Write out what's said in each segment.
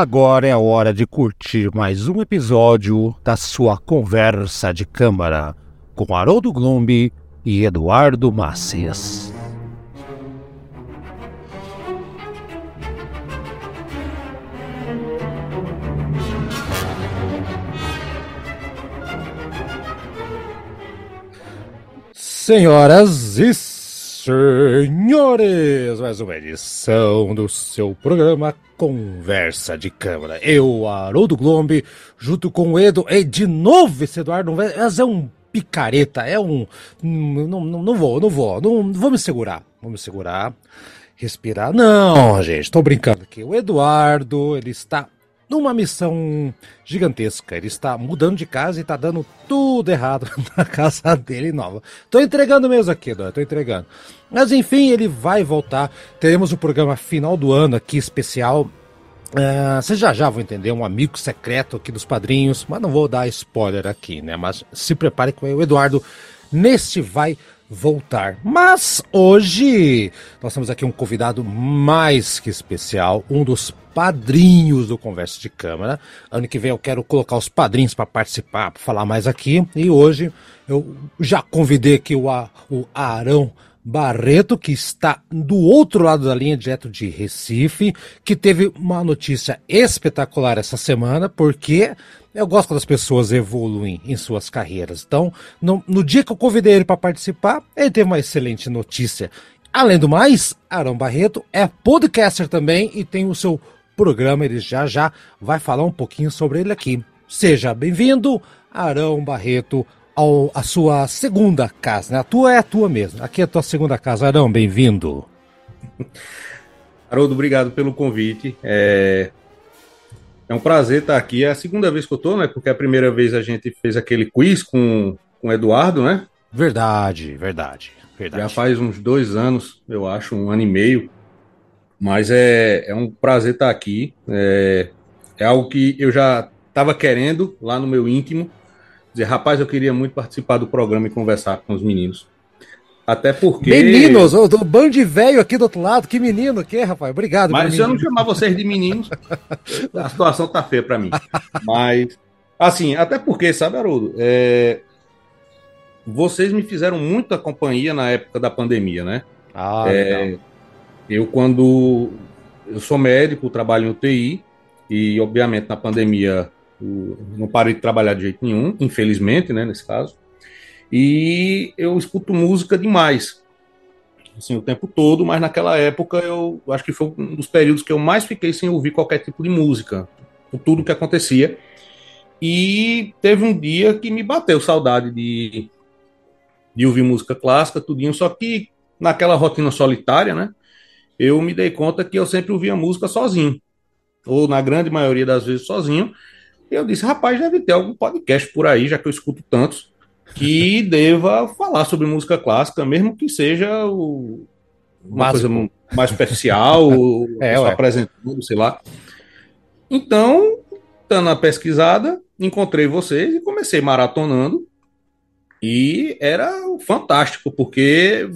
Agora é a hora de curtir mais um episódio da sua conversa de câmara com Haroldo Glombi e Eduardo Macias. Senhoras e senhores, mais uma edição do seu programa Conversa de Câmara. Eu, Haroldo Glombi, junto com o Edo, e de novo esse Eduardo, mas é um picareta, é um. Não, não, não vou, não vou, não vou me segurar, vou me segurar, respirar. Não, gente, tô brincando aqui. O Eduardo, ele está numa missão gigantesca. Ele está mudando de casa e está dando tudo errado na casa dele nova. Tô entregando mesmo aqui, Dó, tô entregando. Mas enfim, ele vai voltar. Teremos o programa final do ano aqui especial. Uh, vocês já já vão entender, um amigo secreto aqui dos padrinhos, mas não vou dar spoiler aqui, né? Mas se prepare com o Eduardo neste vai voltar. Mas hoje nós temos aqui um convidado mais que especial, um dos padrinhos do Conversa de Câmara. Ano que vem eu quero colocar os padrinhos para participar, para falar mais aqui. E hoje eu já convidei aqui o, o Arão Barreto, que está do outro lado da linha, direto de Recife, que teve uma notícia espetacular essa semana, porque eu gosto quando as pessoas evoluem em suas carreiras. Então, no, no dia que eu convidei ele para participar, ele teve uma excelente notícia. Além do mais, Arão Barreto é podcaster também e tem o seu programa. Ele já já vai falar um pouquinho sobre ele aqui. Seja bem-vindo, Arão Barreto, ao, a sua segunda casa. Né? A tua é a tua mesmo. Aqui é a tua segunda casa. Arão, bem-vindo. Haroldo, obrigado pelo convite. É... É um prazer estar aqui. É a segunda vez que eu estou, né? Porque a primeira vez a gente fez aquele quiz com, com o Eduardo, né? Verdade, verdade, verdade. Já faz uns dois anos, eu acho, um ano e meio. Mas é, é um prazer estar aqui. É, é algo que eu já estava querendo lá no meu íntimo. Dizer, rapaz, eu queria muito participar do programa e conversar com os meninos. Até porque. Meninos, o do bando de velho aqui do outro lado. Que menino que, rapaz? Obrigado. Mas se eu não chamar vocês de meninos, a situação tá feia para mim. Mas, assim, até porque, sabe, Haroldo? É... Vocês me fizeram muita companhia na época da pandemia, né? Ah, é... Eu, quando. Eu sou médico, trabalho em UTI, e, obviamente, na pandemia, não parei de trabalhar de jeito nenhum, infelizmente, né, nesse caso e eu escuto música demais, assim, o tempo todo, mas naquela época eu acho que foi um dos períodos que eu mais fiquei sem ouvir qualquer tipo de música, por tudo que acontecia. E teve um dia que me bateu saudade de, de ouvir música clássica, tudinho, só que naquela rotina solitária, né? Eu me dei conta que eu sempre ouvia música sozinho, ou na grande maioria das vezes sozinho. E eu disse, rapaz, deve ter algum podcast por aí, já que eu escuto tantos que deva falar sobre música clássica, mesmo que seja o, uma coisa mais especial, é, apresentando, sei lá. Então, dando a pesquisada, encontrei vocês e comecei maratonando. E era fantástico, porque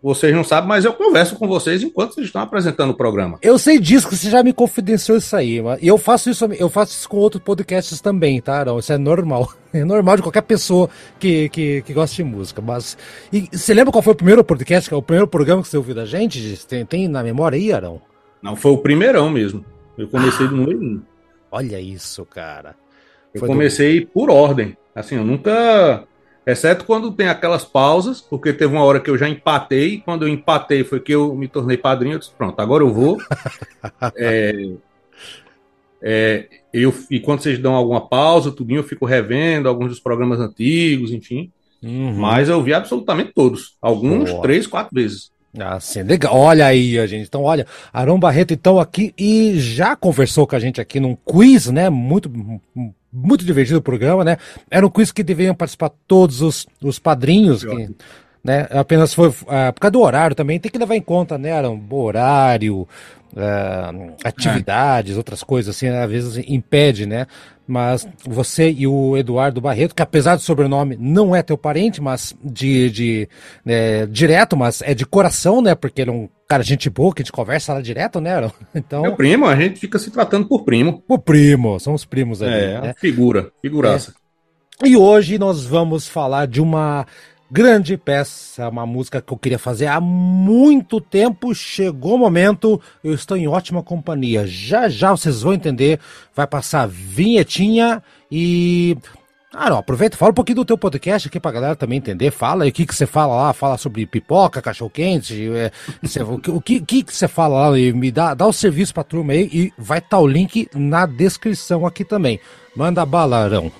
vocês não sabem, mas eu converso com vocês enquanto vocês estão apresentando o programa. Eu sei disso, que você já me confidenciou isso aí. E eu faço isso, eu faço isso com outros podcasts também, tá, Arão? Isso é normal. É normal de qualquer pessoa que, que, que gosta de música. Mas. E você lembra qual foi o primeiro podcast, que é o primeiro programa que você ouviu da gente? Tem, tem na memória aí, Arão? Não, foi o primeirão mesmo. Eu comecei ah, do número um. Olha isso, cara. Eu foi comecei do... por ordem. Assim, eu nunca Exceto quando tem aquelas pausas, porque teve uma hora que eu já empatei. Quando eu empatei foi que eu me tornei padrinho. Eu disse, pronto, agora eu vou. é, é, eu, e quando vocês dão alguma pausa, tudinho, eu fico revendo alguns dos programas antigos, enfim. Uhum. Mas eu vi absolutamente todos. Alguns Boa. três, quatro vezes. Ah, sim, legal. Olha aí, a gente. Então, olha, Arão Barreto, então, aqui e já conversou com a gente aqui num quiz, né? Muito muito divertido o programa, né? Era um quiz que deveriam participar todos os, os padrinhos, que, né? Apenas foi uh, por causa do horário também, tem que levar em conta, né? Era um horário, uh, atividades, é. outras coisas assim, né? às vezes impede, né? Mas você e o Eduardo Barreto, que apesar do sobrenome não é teu parente, mas de, de né, direto, mas é de coração, né? Porque ele é um cara, gente boa, que a gente conversa lá direto, né, Arão? Então... Meu primo, a gente fica se tratando por primo. Por primo, somos primos ali. É, né? figura, figuraça. É. E hoje nós vamos falar de uma grande peça, uma música que eu queria fazer há muito tempo. Chegou o momento, eu estou em ótima companhia. Já já vocês vão entender. Vai passar vinhetinha e. Ah, não, aproveita, fala um pouquinho do teu podcast aqui pra galera também entender. Fala aí o que, que você fala lá, fala sobre pipoca, cachorro-quente, é, o, que, que, que você fala lá e me dá, dá o serviço pra turma aí e vai estar tá o link na descrição aqui também. Manda balarão.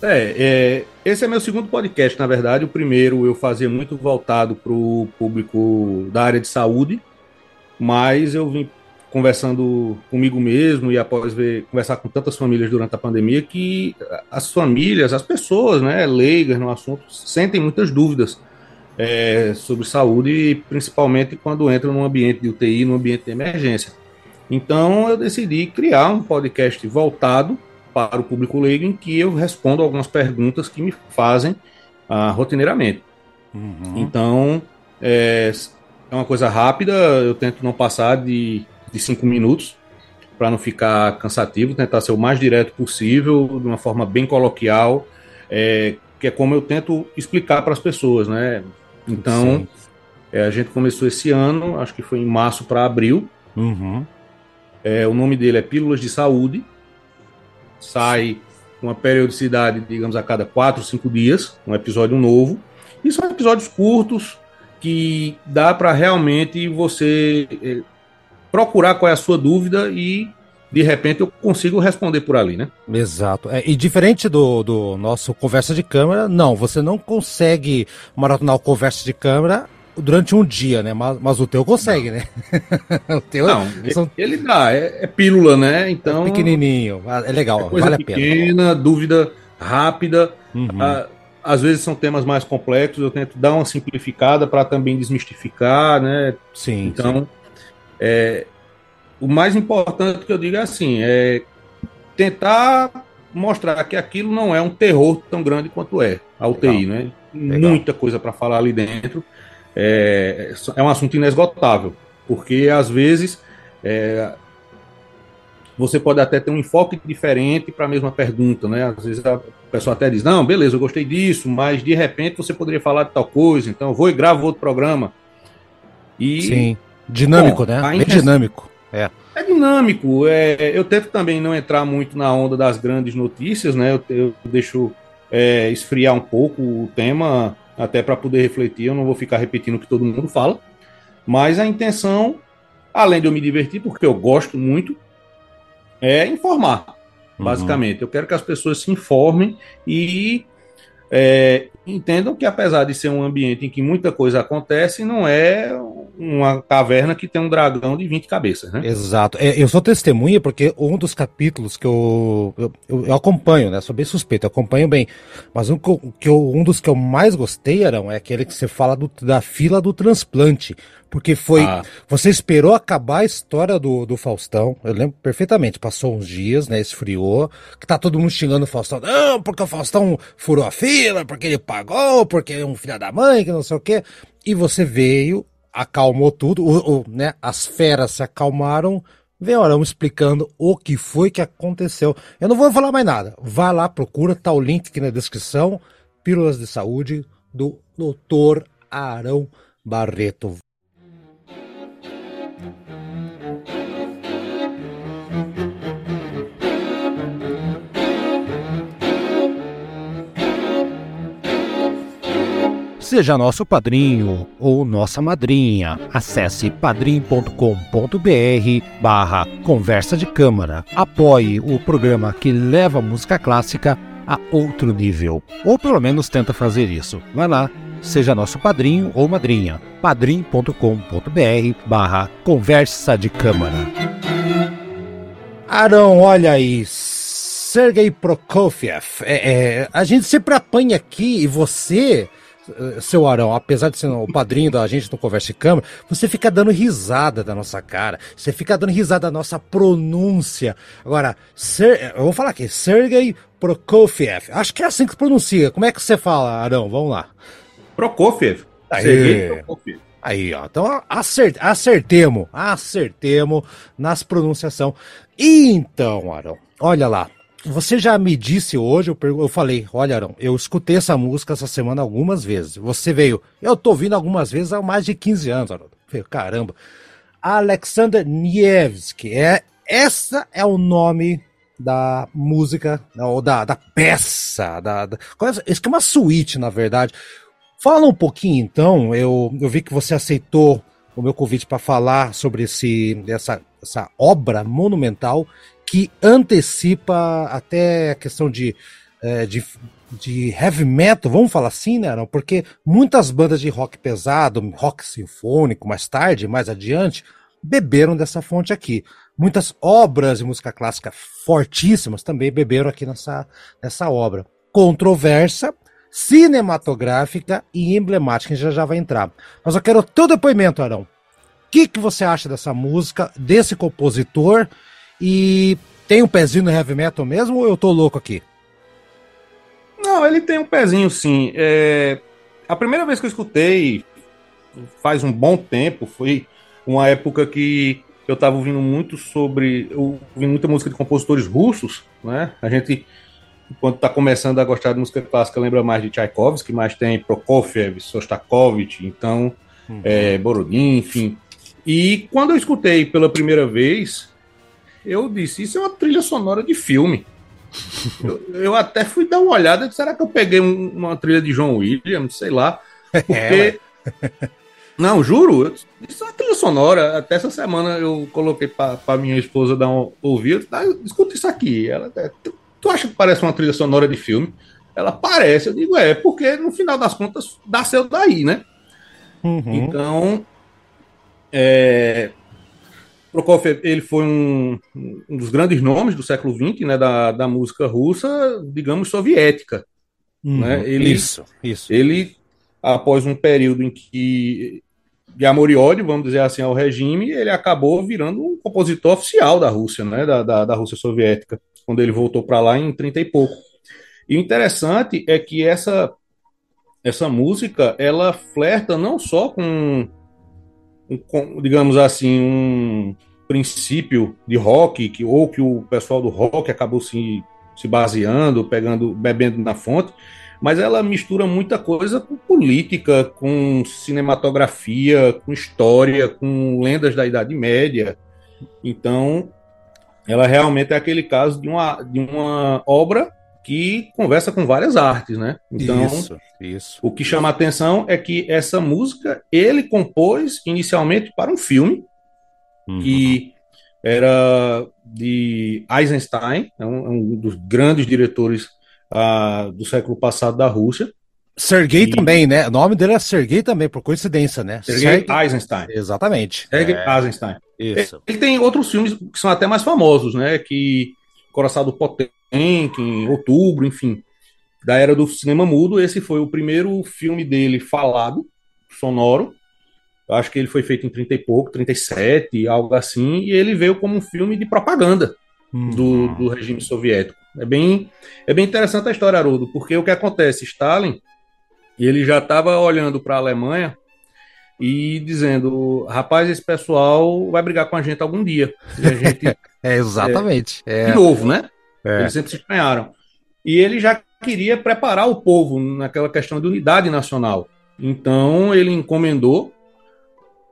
É, é, esse é meu segundo podcast, na verdade. O primeiro eu fazia muito voltado para o público da área de saúde, mas eu vim conversando comigo mesmo e após ver, conversar com tantas famílias durante a pandemia que as famílias, as pessoas, né, leigas no assunto, sentem muitas dúvidas é, sobre saúde, principalmente quando entram num ambiente de UTI, num ambiente de emergência. Então eu decidi criar um podcast voltado para o público leigo em que eu respondo algumas perguntas que me fazem ah, rotineiramente. Uhum. Então, é, é, uma coisa rápida, eu tento não passar de, de cinco minutos para não ficar cansativo, tentar ser o mais direto possível, de uma forma bem coloquial, é, que é como eu tento explicar para as pessoas, né? Então, é, a gente começou esse ano, acho que foi em março para abril. Uhum. É, o nome dele é Pílulas de Saúde sai uma periodicidade, digamos, a cada quatro, cinco dias, um episódio novo. E são episódios curtos que dá para realmente você eh, procurar qual é a sua dúvida e de repente eu consigo responder por ali, né? Exato. É, e diferente do, do nosso conversa de câmera, não, você não consegue maratonar o conversa de câmera durante um dia, né? Mas, mas o teu consegue, não. né? o teu não, são... ele dá, é, é, pílula, né? Então. É pequenininho, ah, é legal, é vale pequena, a pena. dúvida rápida. Uhum. Ah, às vezes são temas mais complexos, eu tento dar uma simplificada para também desmistificar, né? Sim. Então, sim. É, o mais importante que eu digo é assim, é tentar mostrar que aquilo não é um terror tão grande quanto é a UTI, legal. né? Legal. Muita coisa para falar ali dentro é, é um assunto inesgotável, porque às vezes é, você pode até ter um enfoque diferente para a mesma pergunta, né? Às vezes a pessoa até diz, não, beleza, eu gostei disso, mas de repente você poderia falar de tal coisa, então eu vou e gravo outro programa. E, Sim, dinâmico, bom, né? É dinâmico. É. é dinâmico. É, eu tento também não entrar muito na onda das grandes notícias, né? Eu, eu deixo é, esfriar um pouco o tema até para poder refletir. Eu não vou ficar repetindo o que todo mundo fala, mas a intenção, além de eu me divertir, porque eu gosto muito, é informar, uhum. basicamente. Eu quero que as pessoas se informem e é, entendam que, apesar de ser um ambiente em que muita coisa acontece, não é uma caverna que tem um dragão de 20 cabeças, né? Exato. É, eu sou testemunha porque um dos capítulos que eu, eu, eu acompanho, né? Sou bem suspeito, eu acompanho bem. Mas um, que eu, um dos que eu mais gostei, Arão, é aquele que você fala do, da fila do transplante. Porque foi. Ah. Você esperou acabar a história do, do Faustão. Eu lembro perfeitamente. Passou uns dias, né? Esfriou. Que tá todo mundo xingando o Faustão. Não, porque o Faustão furou a fila, porque ele pagou, porque é um filho da mãe, que não sei o quê. E você veio, acalmou tudo. O, o, né, as feras se acalmaram. Vem Orão explicando o que foi que aconteceu. Eu não vou falar mais nada. Vai lá, procura, tá o link aqui na descrição. Pílulas de Saúde do Dr. Arão Barreto. Seja nosso padrinho ou nossa madrinha. Acesse padrim.com.br barra conversa de câmara. Apoie o programa que leva a música clássica a outro nível. Ou pelo menos tenta fazer isso. Vai lá, seja nosso padrinho ou madrinha. padrim.com.br barra conversa de câmara. Arão, olha aí. Sergei Prokofiev. É, é, a gente sempre apanha aqui e você seu Arão, apesar de ser o padrinho da gente no Conversa de Câmara, você fica dando risada da nossa cara, você fica dando risada da nossa pronúncia. Agora, Ser, eu vou falar aqui, Sergei Prokofiev, acho que é assim que pronuncia. Como é que você fala, Arão? Vamos lá. Prokofiev. Sergei Prokofiev. Aí, ó. Então acert, acertemos, acertemos nas pronunciação. Então, Arão, olha lá. Você já me disse hoje, eu, eu falei, olha, Arão, eu escutei essa música essa semana algumas vezes. Você veio, eu tô ouvindo algumas vezes há mais de 15 anos, Arão. Caramba. Alexander Nievski, é, essa é o nome da música, ou da, da peça, da, da, isso que é uma suíte, na verdade. Fala um pouquinho, então, eu, eu vi que você aceitou o meu convite para falar sobre esse, essa, essa obra monumental que antecipa até a questão de, é, de, de heavy metal, vamos falar assim, né? Não? Porque muitas bandas de rock pesado, rock sinfônico, mais tarde, mais adiante, beberam dessa fonte aqui. Muitas obras de música clássica fortíssimas também beberam aqui nessa, nessa obra. Controversa, cinematográfica e emblemática, que já já vai entrar. Mas eu quero o teu depoimento, Arão. O que, que você acha dessa música, desse compositor e tem um pezinho no heavy metal mesmo ou eu tô louco aqui? Não, ele tem um pezinho sim. É... A primeira vez que eu escutei, faz um bom tempo, foi uma época que eu estava ouvindo muito sobre. ouvindo muita música de compositores russos, né? A gente, quando está começando a gostar de música clássica, lembra mais de Tchaikovsky, mas tem Prokofiev, Sostakovich, então, uhum. é, Borodin, enfim. E quando eu escutei pela primeira vez, eu disse, isso é uma trilha sonora de filme. eu, eu, até fui dar uma olhada, será que eu peguei um, uma trilha de John Williams, sei lá, porque... É, não, juro, isso é uma trilha sonora. Até essa semana eu coloquei para minha esposa dar um ouvir. Ah, escuta isso aqui. Ela, é, tu, acha que parece uma trilha sonora de filme? Ela parece, eu digo, é, porque no final das contas nasceu daí, né? Uhum. Então, é, Prokofiev, ele foi um, um, dos grandes nomes do século XX, né, da, da música russa, digamos, soviética. Uhum, né? ele, isso, isso. Ele, após um período em que de amor e ódio, vamos dizer assim, ao regime, ele acabou virando um compositor oficial da Rússia, né, da, da, da Rússia soviética, quando ele voltou para lá em 30 e pouco. E o interessante é que essa, essa música, ela flerta não só com um, digamos assim, um princípio de rock, que, ou que o pessoal do rock acabou se, se baseando, pegando, bebendo na fonte, mas ela mistura muita coisa com política, com cinematografia, com história, com lendas da Idade Média. Então, ela realmente é aquele caso de uma, de uma obra que conversa com várias artes, né? Então, isso, isso, o que chama a atenção é que essa música ele compôs inicialmente para um filme uhum. que era de Eisenstein, é um, é um dos grandes diretores uh, do século passado da Rússia. Sergei e... também, né? O nome dele é Sergei também, por coincidência, né? Sergei Eisenstein. Exatamente. Sergei é... Eisenstein. Isso. Ele tem outros filmes que são até mais famosos, né? Que Coração do Potente, em outubro, enfim, da era do cinema mudo. Esse foi o primeiro filme dele falado, sonoro. Eu acho que ele foi feito em 30 e pouco, 37, algo assim, e ele veio como um filme de propaganda uhum. do, do regime soviético. É bem, é bem interessante a história, Haroldo, porque o que acontece? Stalin ele já estava olhando para a Alemanha e dizendo: rapaz, esse pessoal vai brigar com a gente algum dia. Gente. é, exatamente. É, de novo, né? É. Eles sempre se estranharam. E ele já queria preparar o povo naquela questão de unidade nacional. Então ele encomendou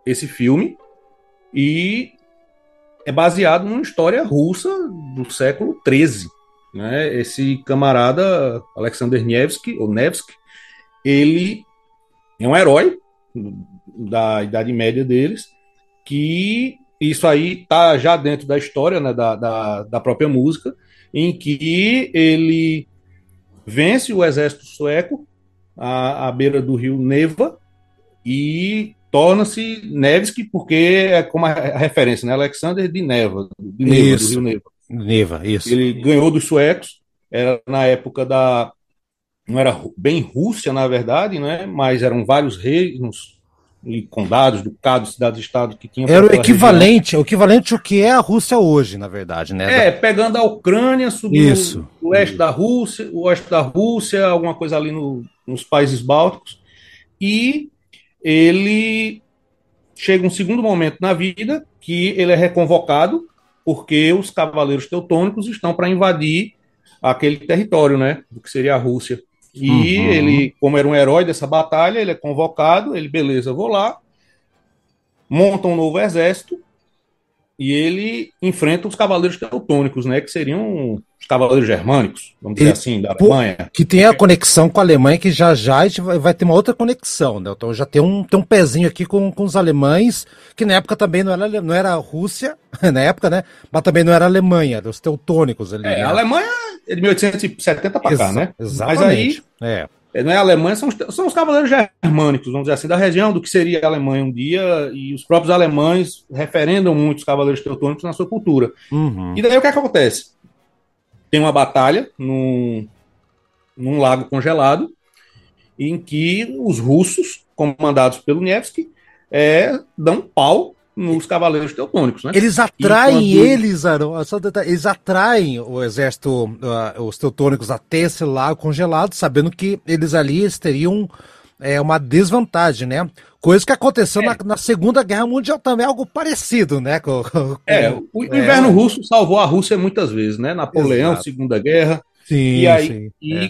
esse filme e é baseado numa história russa do século XIII. Né? Esse camarada Alexander Nevsky, ou Nevsky, ele é um herói da Idade Média deles, que isso aí tá já dentro da história né, da, da, da própria música, em que ele vence o exército sueco à, à beira do rio Neva e torna-se Nevsky, porque é como a, referência, né? Alexander de Neva, de Neva do rio Neva. Neva, isso. Ele ganhou dos suecos, era na época da. Não era bem Rússia, na verdade, né? mas eram vários reinos e condados, ducados, cidades-estado que tinham. Era o equivalente, o equivalente ao que é a Rússia hoje, na verdade, né? É, pegando a Ucrânia, subindo Isso. o oeste da Rússia, o oeste da Rússia, alguma coisa ali no, nos países bálticos, e ele chega um segundo momento na vida que ele é reconvocado porque os cavaleiros teutônicos estão para invadir aquele território, né, do que seria a Rússia. E uhum. ele, como era um herói dessa batalha, ele é convocado, ele, beleza, vou lá, monta um novo exército e ele enfrenta os cavaleiros teutônicos, né, que seriam cavaleiros germânicos, vamos dizer e, assim, da Alemanha. Que tem a conexão com a Alemanha, que já já a vai, ter uma outra conexão, né? Então já tem um, tem um pezinho aqui com, com os alemães, que na época também não era, não era Rússia, na época, né? Mas também não era Alemanha, os teutônicos ali. É, né? a Alemanha é de 1870 para cá, né? Exatamente. Mas aí, é. É, não é a Alemanha, são os, são os cavaleiros germânicos, vamos dizer assim, da região do que seria a Alemanha um dia, e os próprios alemães referendam muito os cavaleiros teutônicos na sua cultura. Uhum. E daí o que, é que acontece? Tem uma batalha num, num lago congelado, em que os russos, comandados pelo Nevsky, é, dão pau nos cavaleiros teutônicos, né? Eles atraem quando... eles, Arão, eles atraem o exército, uh, os teutônicos até esse lago congelado, sabendo que eles ali eles teriam é, uma desvantagem, né? Coisa que aconteceu é. na, na, Segunda Guerra Mundial também, algo parecido, né? Com, com, é, o, é. inverno russo salvou a Rússia muitas vezes, né? Napoleão, Exato. Segunda Guerra. Sim, e aí, sim, e, é.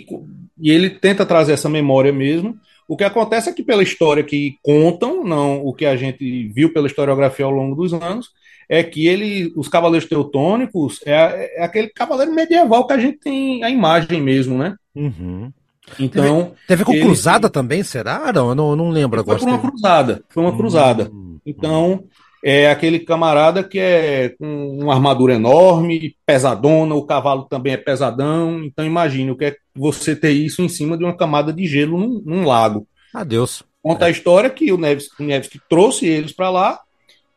e ele tenta trazer essa memória mesmo. O que acontece é que, pela história que contam, não o que a gente viu pela historiografia ao longo dos anos, é que ele, os cavaleiros teutônicos é, é aquele cavaleiro medieval que a gente tem a imagem mesmo, né? Uhum. Então. Teve, teve com ele, cruzada também, será? Não, eu não, eu não lembro agora. Foi uma cruzada. Foi uma cruzada. Uhum. Então, é aquele camarada que é com uma armadura enorme, pesadona, o cavalo também é pesadão. Então imagine o que é você ter isso em cima de uma camada de gelo num, num lago. Adeus. Conta é. a história que o Neves, o Neves que trouxe eles para lá.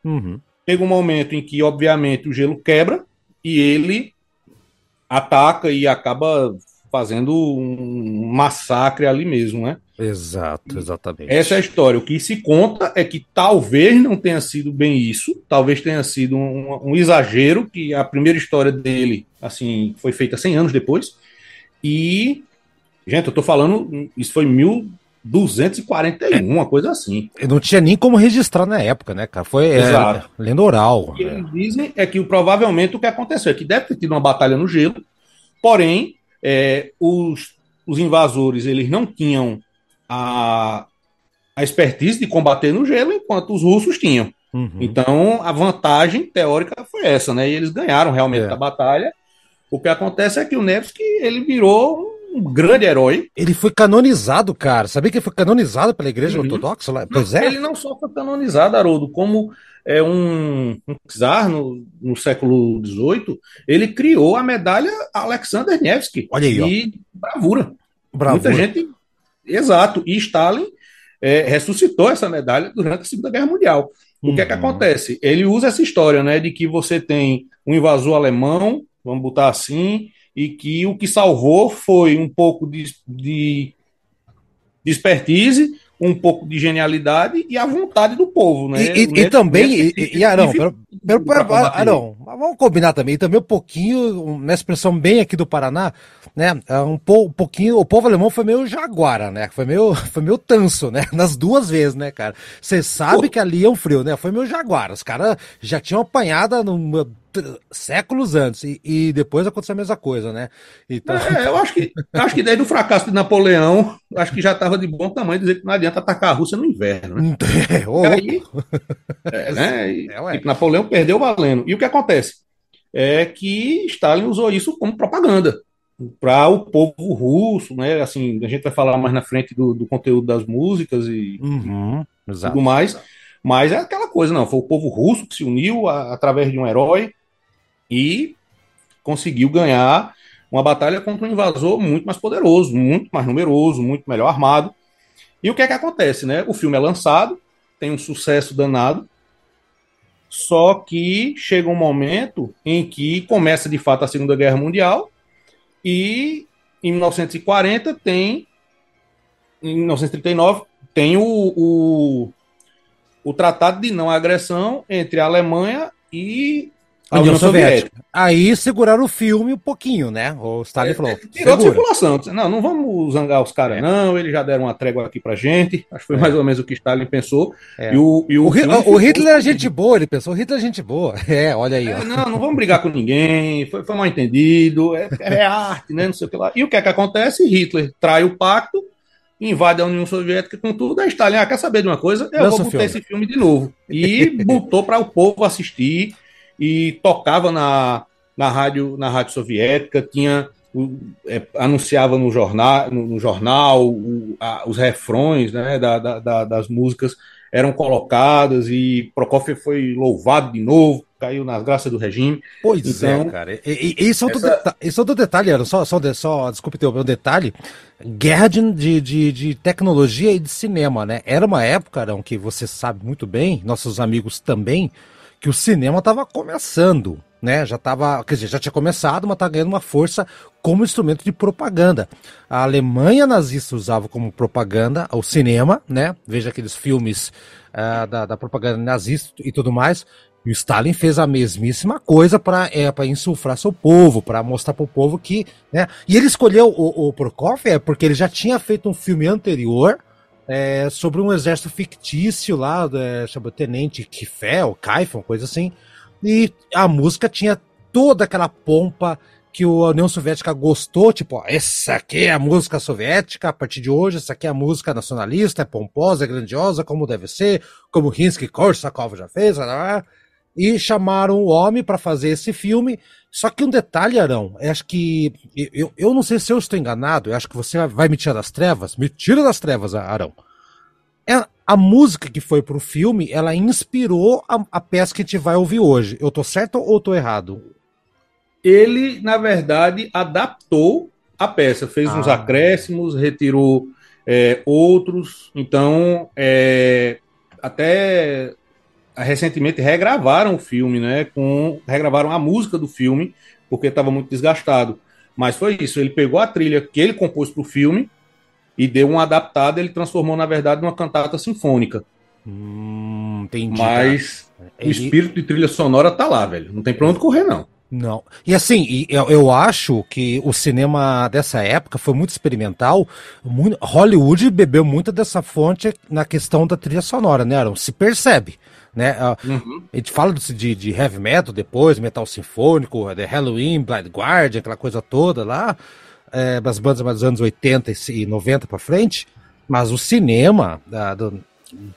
Uhum. Chega um momento em que, obviamente, o gelo quebra e ele ataca e acaba fazendo um massacre ali mesmo, né? Exato, exatamente. Essa é a história. O que se conta é que talvez não tenha sido bem isso, talvez tenha sido um, um exagero, que a primeira história dele, assim, foi feita 100 anos depois. E, gente, eu tô falando, isso foi 1241, uma coisa assim. Não tinha nem como registrar na época, né, cara? Foi é, Exato. É, lenda oral. O que eles dizem é que provavelmente o que aconteceu é que deve ter tido uma batalha no gelo, porém é, os, os invasores eles não tinham a, a expertise de combater no gelo, enquanto os russos tinham. Uhum. Então, a vantagem teórica foi essa, né? E eles ganharam realmente é. a batalha. O que acontece é que o Nevsky, ele virou um grande herói. Ele foi canonizado, cara. Sabia que ele foi canonizado pela Igreja uhum. Ortodoxa? Pois é. Ele não só foi canonizado, Haroldo, como é um, um czar no, no século XVIII, ele criou a medalha Alexander Nevsky. Olha aí, ó. bravura. bravura. Muita gente. Exato. E Stalin é, ressuscitou essa medalha durante a Segunda Guerra Mundial. O uhum. que é que uhum. acontece? Ele usa essa história, né, de que você tem um invasor alemão, vamos botar assim, e que o que salvou foi um pouco de, de, de expertise um pouco de genialidade e a vontade do povo, né? E, e, e também, e, e Arão, pelo, pelo, pelo, Arão, vamos combinar também, também um pouquinho, nessa expressão bem aqui do Paraná, né? É um, po, um pouquinho, o povo alemão foi meio jaguara, né? Foi meio, foi meio tanso, né? Nas duas vezes, né, cara? Você sabe Pô. que ali é um frio, né? Foi meio jaguara. Os caras já tinham apanhado no, séculos antes e, e, depois aconteceu a mesma coisa, né? Então... É, eu acho que acho que desde o fracasso de Napoleão, acho que já estava de bom tamanho dizer que não adianta atacar a Rússia no inverno, né? É, oh, aí, é, né? E, é, e Napoleão perdeu valendo. E o que acontece é que Stalin usou isso como propaganda para o povo russo, né? Assim, a gente vai falar mais na frente do, do conteúdo das músicas e uhum, tudo mais. Mas é aquela coisa, não. Foi o povo russo que se uniu a, através de um herói e conseguiu ganhar uma batalha contra um invasor muito mais poderoso, muito mais numeroso, muito melhor armado. E o que é que acontece, né? O filme é lançado, tem um sucesso danado, só que chega um momento em que começa de fato a Segunda Guerra Mundial e em 1940 tem, em 1939 tem o, o, o Tratado de Não Agressão entre a Alemanha e a União, Soviética. Soviética. Aí seguraram o filme um pouquinho, né? O Stalin é, falou. É, tirou de circulação. Não, não vamos zangar os caras, é. não. Eles já deram uma trégua aqui pra gente. Acho que foi é. mais ou menos o que Stalin pensou. É. E o, e o, o, o Hitler é gente boa, ele pensou. O Hitler é gente boa. É, olha aí. Ó. não, não vamos brigar com ninguém. Foi, foi mal entendido. É, arte, né? Não sei o que lá. E o que é que acontece? Hitler trai o pacto invade a União Soviética com tudo, a Stalin, ah, quer saber de uma coisa? Eu Lança vou botar esse filme de novo. E botou para o povo assistir e tocava na, na, rádio, na rádio soviética, tinha é, anunciava no jornal, no, no jornal o, a, os refrões né, da, da, das músicas eram colocadas e Prokofiev foi louvado de novo, caiu nas graças do regime. Pois então, é, cara. E, e, isso, é essa... outro é outro detalhe, era só, só, só desculpe ter o detalhe, guerra de, de, de, tecnologia e de cinema, né? Era uma época, Arão, que você sabe muito bem, nossos amigos também, que o cinema estava começando, né? Já estava, quer dizer, já tinha começado, mas está ganhando uma força como instrumento de propaganda. A Alemanha nazista usava como propaganda o cinema, né? Veja aqueles filmes uh, da, da, propaganda nazista e tudo mais. E o Stalin fez a mesmíssima coisa para é, insuflar seu povo, para mostrar para o povo que. Né? E ele escolheu o, o Prokofiev porque ele já tinha feito um filme anterior é, sobre um exército fictício lá, é, Tenente Kifé, ou Kaifon, coisa assim. E a música tinha toda aquela pompa que a União Soviética gostou, tipo, ó, essa aqui é a música soviética, a partir de hoje, essa aqui é a música nacionalista, é pomposa, é grandiosa, como deve ser, como Rinsky Korsakov já fez, blá, blá, e chamaram o homem para fazer esse filme. Só que um detalhe, Arão, eu acho que. Eu, eu não sei se eu estou enganado, eu acho que você vai me tirar das trevas. Me tira das trevas, Arão. É, a música que foi pro filme, ela inspirou a, a peça que a gente vai ouvir hoje. Eu tô certo ou tô errado? ele, na verdade, adaptou a peça, fez ah. uns acréscimos, retirou é, outros, então é, até recentemente regravaram o filme, né? Com regravaram a música do filme porque estava muito desgastado. Mas foi isso, ele pegou a trilha que ele compôs para o filme e deu uma adaptada, ele transformou na verdade numa cantata sinfônica. Hum, entendi. Mas ele... o espírito de trilha sonora tá lá, velho. Não tem pra onde correr não. Não. E assim, eu, eu acho que o cinema dessa época foi muito experimental. Muito, Hollywood bebeu muito dessa fonte na questão da trilha sonora, né, Aaron? Se percebe. Né? Uhum. A gente fala de, de heavy metal depois, metal sinfônico, The Halloween, Blind Guardian, aquela coisa toda lá, é, das bandas dos anos 80 e 90 para frente. Mas o cinema, da, do,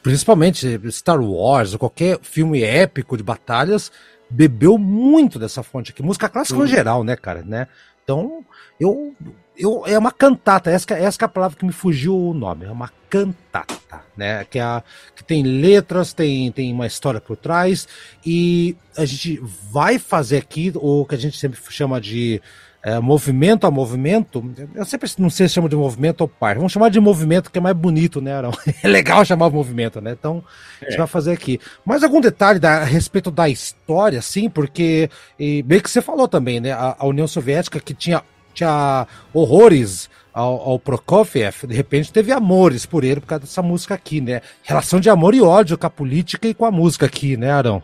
principalmente Star Wars, qualquer filme épico de batalhas, bebeu muito dessa fonte aqui. Música clássica em geral, né, cara? Né? Então, eu, eu. É uma cantata, essa, essa é a palavra que me fugiu o nome. É uma cantata, né? Que, é a, que tem letras, tem, tem uma história por trás. E a gente vai fazer aqui o que a gente sempre chama de é, movimento a movimento, eu sempre não sei se chama de movimento ou par. Vamos chamar de movimento que é mais bonito, né, Arão? É legal chamar movimento, né? Então, a gente é. vai fazer aqui. Mais algum detalhe da, a respeito da história, sim, porque, e bem que você falou também, né? A, a União Soviética que tinha, tinha horrores ao, ao, Prokofiev, de repente teve amores por ele por causa dessa música aqui, né? Relação de amor e ódio com a política e com a música aqui, né, Arão?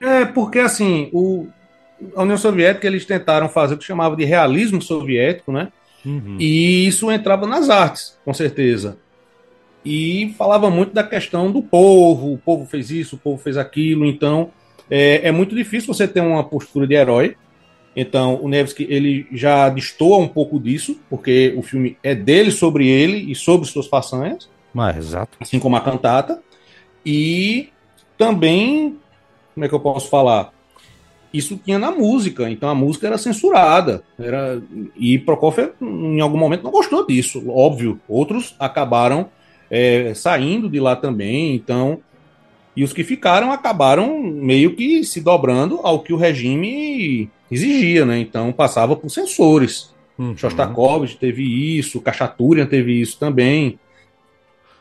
É, porque assim, o, a União Soviética eles tentaram fazer o que chamava de realismo soviético, né? Uhum. E isso entrava nas artes, com certeza. E falava muito da questão do povo, o povo fez isso, o povo fez aquilo, então é, é muito difícil você ter uma postura de herói. Então o Nevsky ele já destoa um pouco disso, porque o filme é dele sobre ele e sobre suas façanhas. Mas, exato. Assim como a cantata. E também, como é que eu posso falar? isso tinha na música, então a música era censurada. Era, e Prokofiev, em algum momento, não gostou disso, óbvio. Outros acabaram é, saindo de lá também, então. E os que ficaram acabaram meio que se dobrando ao que o regime exigia, né? Então passava por censores. Uhum. Shostakovich teve isso, Kachaturian teve isso também.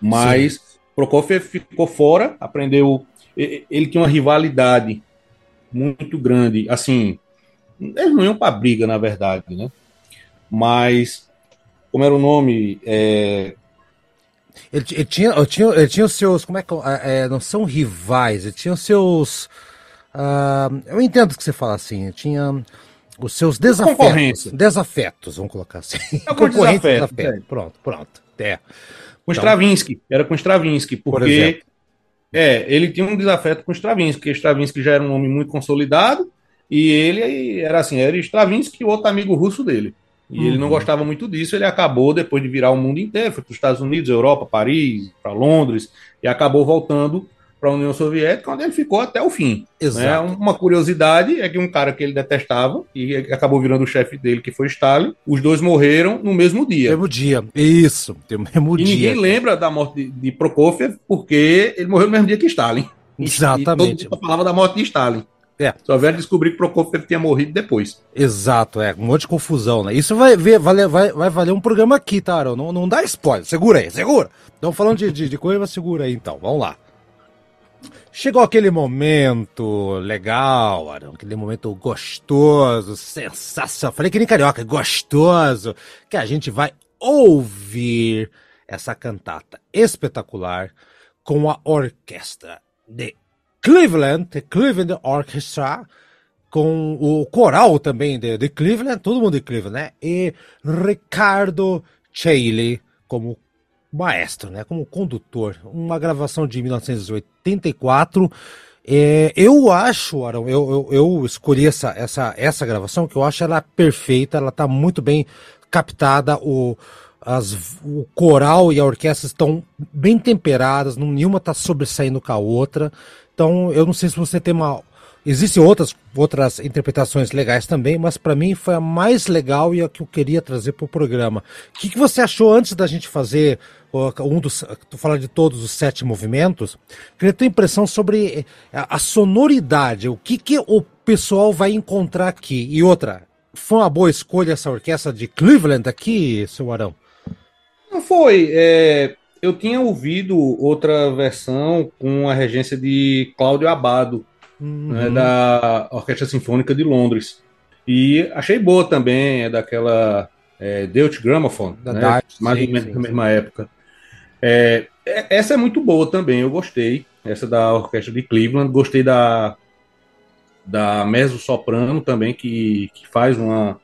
Mas Sim. Prokofiev ficou fora, aprendeu. Ele tinha uma rivalidade muito grande. Assim, eles não iam para briga, na verdade, né? Mas, como era o nome? É... Ele, ele, tinha, ele, tinha, ele tinha os seus. Como é que. É, não são rivais, ele tinha os seus. Uh, eu entendo o que você fala assim. Tinha os seus desafetos. Desafetos, vamos colocar assim. É Concorrente desafeto. É. Pronto, pronto. É. Com então, Stravinsky, era com Stravinsky, porque por é, ele tinha um desafeto com Stravinsky, porque Stravinsky já era um homem muito consolidado, e ele era assim, era Stravinsky e outro amigo russo dele. E uhum. ele não uhum. gostava muito disso, ele acabou, depois de virar o mundo inteiro, foi para os Estados Unidos, Europa, Paris, para Londres, e acabou voltando para a União Soviética, onde ele ficou até o fim. Né? Exato. Né? Uma curiosidade é que um cara que ele detestava, e acabou virando o chefe dele, que foi Stalin, os dois morreram no mesmo dia. Mesmo dia, isso, no mesmo e dia. ninguém lembra da morte de, de Prokofiev, porque ele morreu no mesmo dia que Stalin. Exatamente. E todo mundo falava da morte de Stalin. É. Só vieram descobrir que Prokofiev tinha morrido depois. Exato, é. Um monte de confusão, né? Isso vai, ver, vai, vai, vai valer um programa aqui, tá, Aaron? Não, não dá spoiler. Segura aí, segura. Estamos falando de, de, de coisa, segura aí então. Vamos lá. Chegou aquele momento legal, Arão, aquele momento gostoso, sensacional. Falei que nem carioca, gostoso, que a gente vai ouvir essa cantata espetacular com a orquestra de Cleveland, The Cleveland Orchestra, com o coral também de, de Cleveland, todo mundo de Cleveland, né? E Ricardo Chailey como maestro, né? Como condutor. Uma gravação de 1984. É, eu acho, Arão, eu, eu, eu, escolhi essa, essa, essa gravação que eu acho ela perfeita, ela está muito bem captada, o, as, o coral e a orquestra estão bem temperadas, nenhuma está sobressaindo com a outra. Então, eu não sei se você tem uma. Existem outras, outras interpretações legais também, mas para mim foi a mais legal e a que eu queria trazer para o programa. O que, que, você achou antes da gente fazer um dos. Tu fala de todos os sete movimentos? Queria ter impressão sobre a, a sonoridade, o que, que o pessoal vai encontrar aqui. E outra, foi uma boa escolha essa orquestra de Cleveland aqui, seu Arão? Não foi. É, eu tinha ouvido outra versão com a regência de Cláudio Abado, uhum. né, da Orquestra Sinfônica de Londres. E achei boa também, é daquela é, Deutsche Grammophon, da né, mais ou menos na mesma época. É, é, essa é muito boa também, eu gostei. Essa da Orquestra de Cleveland, gostei da da mezzo soprano também que, que faz uma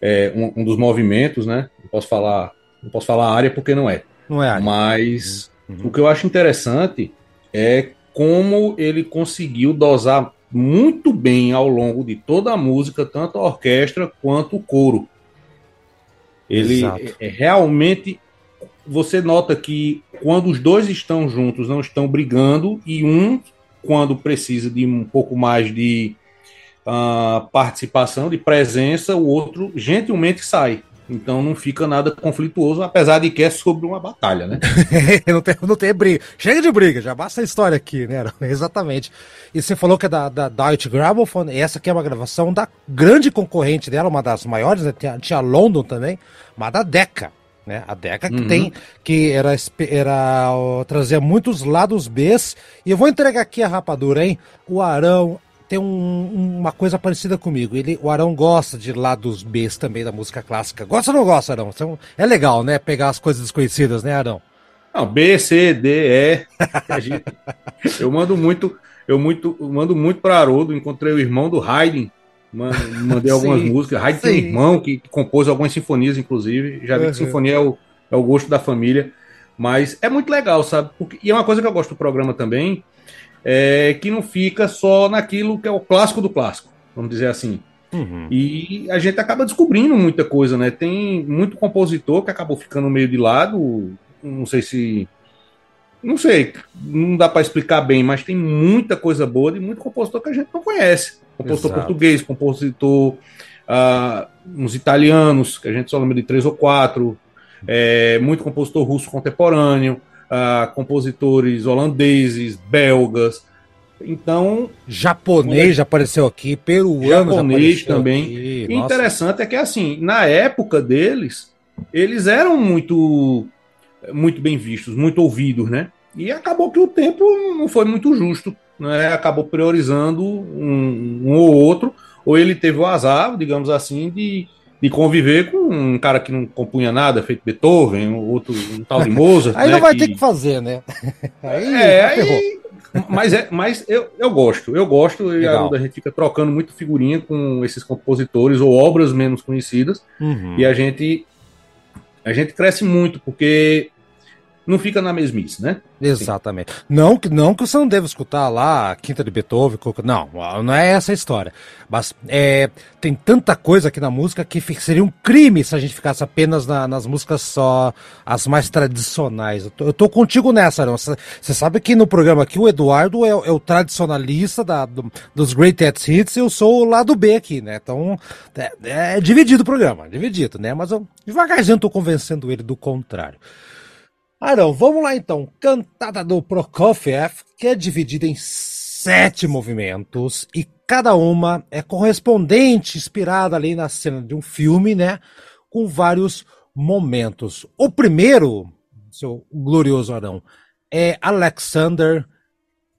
é, um, um, dos movimentos, né? Não posso falar não posso falar área porque não é. Não é área. Mas uhum. o que eu acho interessante é como ele conseguiu dosar muito bem ao longo de toda a música, tanto a orquestra quanto o coro. Ele é, é, realmente você nota que quando os dois estão juntos, não estão brigando, e um, quando precisa de um pouco mais de uh, participação, de presença, o outro gentilmente sai. Então não fica nada conflituoso, apesar de que é sobre uma batalha, né? não, tem, não tem briga. Chega de briga, já basta a história aqui, né? Exatamente. E você falou que é da, da Deutsche e essa aqui é uma gravação da grande concorrente dela, uma das maiores, né? tinha, tinha London também, mas da Decca. Né? A Decca que uhum. tem, que era, era trazia muitos lados B. E eu vou entregar aqui a rapadura, hein? O Arão tem um, uma coisa parecida comigo. Ele, o Arão gosta de lados B também da música clássica. Gosta ou não gosta, Arão? É legal, né? Pegar as coisas desconhecidas, né, Arão? Não, B, C, D, E. eu mando muito, eu muito, eu mando muito para Haroldo. Encontrei o irmão do Haydn. Mandei algumas músicas. Haydn tem um irmão que, que, compôs algumas sinfonias, inclusive. Já vi uhum. que sinfonia é o, é o gosto da família. Mas é muito legal, sabe? Porque, e é uma coisa que eu gosto do programa também é, que não fica só naquilo que é o clássico do clássico, vamos dizer assim. Uhum. E a gente acaba descobrindo muita coisa, né? Tem muito compositor que acabou ficando meio de lado, não sei se. Não sei, não dá para explicar bem, mas tem muita coisa boa de muito compositor que a gente não conhece. Compositor Exato. português, compositor. Uh, uns italianos, que a gente só lembra de três ou quatro, é, muito compositor russo contemporâneo uh, compositores holandeses, belgas. Então. Japonês já apareceu aqui, peruano japonês também. Aqui. Interessante é que, assim, na época deles, eles eram muito, muito bem vistos, muito ouvidos, né? E acabou que o tempo não foi muito justo, né? Acabou priorizando um, um ou outro, ou ele teve o azar, digamos assim, de de conviver com um cara que não compunha nada, feito Beethoven, outro um tal de Mozart. aí né, não vai que... ter que fazer, né? Aí, é, aí mas é, mas eu, eu gosto, eu gosto, e a, a, gente fica trocando muito figurinha com esses compositores ou obras menos conhecidas, uhum. e a gente a gente cresce muito, porque não fica na mesmice, né? Exatamente. Não que, não que você não deva escutar lá a Quinta de Beethoven, não, não é essa a história. Mas é, tem tanta coisa aqui na música que seria um crime se a gente ficasse apenas na, nas músicas só as mais tradicionais. Eu tô, eu tô contigo nessa, não. Você sabe que no programa aqui o Eduardo é, é o tradicionalista da, do, dos Great Hits e eu sou o lado B aqui, né? Então é, é dividido o programa, dividido, né? Mas eu devagarzinho tô convencendo ele do contrário. Arão, vamos lá então. Cantada do Prokofiev, que é dividida em sete movimentos e cada uma é correspondente, inspirada ali na cena de um filme, né? Com vários momentos. O primeiro, seu glorioso Arão, é Alexander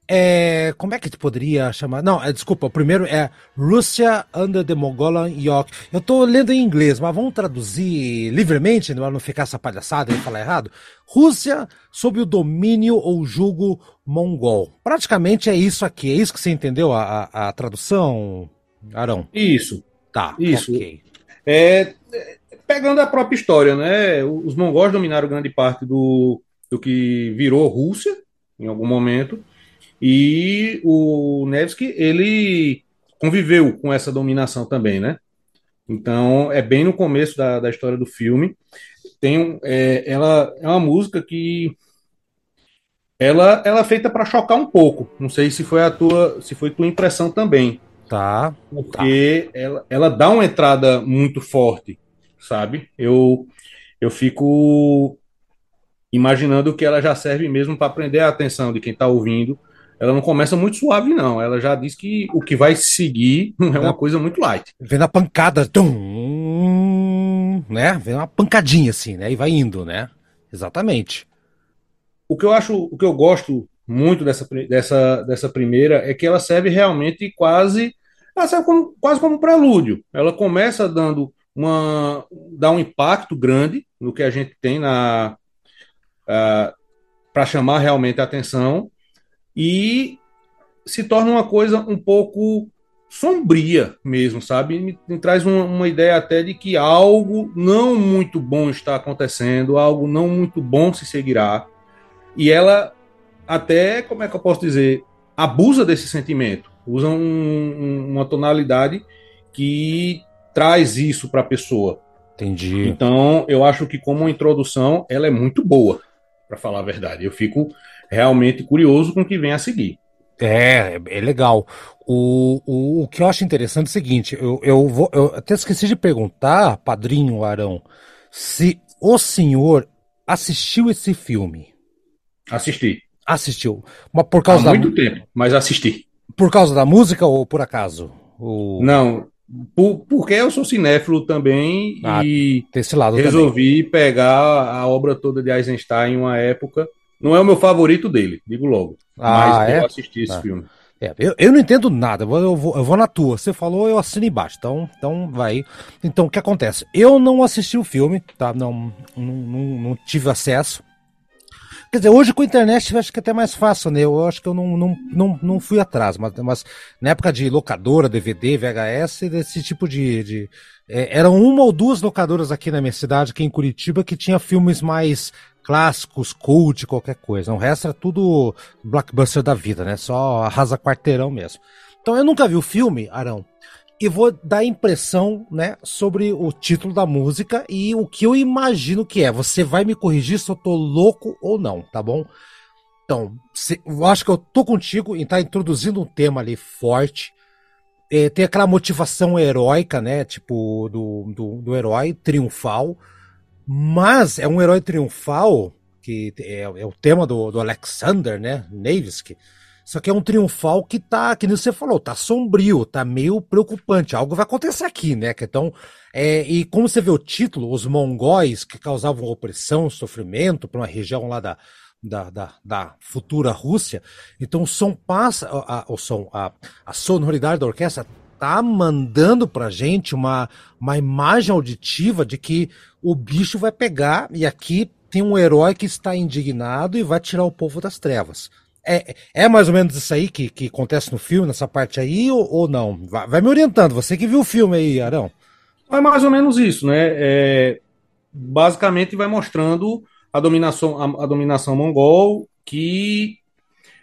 é, como é que tu poderia chamar? Não, é, desculpa, o primeiro é Rússia under the Mongolian Yoke. Eu tô lendo em inglês, mas vamos traduzir livremente, para não ficar essa palhaçada e falar errado. Rússia sob o domínio ou jugo mongol. Praticamente é isso aqui. É isso que você entendeu a, a, a tradução, Arão? Isso. Tá, isso. Okay. É, pegando a própria história, né? Os mongóis dominaram grande parte do, do que virou Rússia em algum momento. E o Nevsky, ele conviveu com essa dominação também, né? Então, é bem no começo da, da história do filme. Tem, é, ela é uma música que ela, ela é feita para chocar um pouco. Não sei se foi a tua, se foi tua impressão também. Tá. Porque tá. Ela, ela dá uma entrada muito forte, sabe? Eu eu fico imaginando que ela já serve mesmo para prender a atenção de quem está ouvindo ela não começa muito suave, não. Ela já diz que o que vai seguir é uma coisa muito light. Vem na pancada, tum, né? Vem uma pancadinha assim, né? E vai indo, né? Exatamente. O que eu acho, o que eu gosto muito dessa, dessa, dessa primeira é que ela serve realmente quase, ela serve como, quase como um prelúdio. Ela começa dando uma, dá um impacto grande no que a gente tem na uh, para chamar realmente a atenção e se torna uma coisa um pouco sombria mesmo, sabe? Me, me traz uma, uma, ideia até de que algo não muito bom está acontecendo, algo não muito bom se seguirá. E ela até, como é que eu posso dizer, abusa desse sentimento, usa um, um, uma tonalidade que traz isso para a pessoa. Entendi. Então, eu acho que como introdução, ela é muito boa, para falar a verdade. Eu fico realmente curioso com o que vem a seguir. É, é legal. O, o, o que eu acho interessante é o seguinte: eu, eu, vou, eu até esqueci de perguntar, padrinho Arão, se o senhor assistiu esse filme. Assisti. Assistiu. Mas por causa Há muito da... tempo, mas assisti. Por causa da música ou por acaso? O... Não, por, porque eu sou cinéfilo também ah, e resolvi também. pegar a obra toda de Eisenstein em uma época não é o meu favorito dele, digo logo. Ah, mas é? eu assisti esse ah. filme. É, eu, eu não entendo nada, eu vou, eu vou na tua. Você falou, eu assino embaixo. Então, então vai. Então, o que acontece? Eu não assisti o filme, tá? Não, não, não, não tive acesso. Quer dizer, hoje com a internet eu acho que é até mais fácil, né? Eu acho que eu não, não, não, não fui atrás, mas, mas na época de locadora, DVD, VHS, desse tipo de. de é, eram uma ou duas locadoras aqui na minha cidade, aqui em Curitiba, que tinha filmes mais clássicos, cult, qualquer coisa. O resto era tudo blockbuster da vida, né? Só arrasa quarteirão mesmo. Então eu nunca vi o filme, Arão, e vou dar impressão, né, sobre o título da música e o que eu imagino que é. Você vai me corrigir se eu tô louco ou não, tá bom? Então, se, eu acho que eu tô contigo em tá introduzindo um tema ali forte. É, tem aquela motivação heróica, né? Tipo, do, do, do herói triunfal. Mas é um herói triunfal, que é, é o tema do, do Alexander, né? Nevsky. Só que é um triunfal que tá, que nem você falou, tá sombrio, tá meio preocupante. Algo vai acontecer aqui, né? Então, é, e como você vê o título, os mongóis que causavam opressão, sofrimento para uma região lá da, da, da, da, futura Rússia. Então o som passa, a, o som, a, a sonoridade da orquestra tá mandando pra gente uma, uma imagem auditiva de que o bicho vai pegar e aqui tem um herói que está indignado e vai tirar o povo das trevas. É, é mais ou menos isso aí que, que acontece no filme, nessa parte aí, ou, ou não? Vai, vai, me orientando, você que viu o filme aí, Arão. É mais ou menos isso, né? É, basicamente vai mostrando a dominação, a, a, dominação mongol, que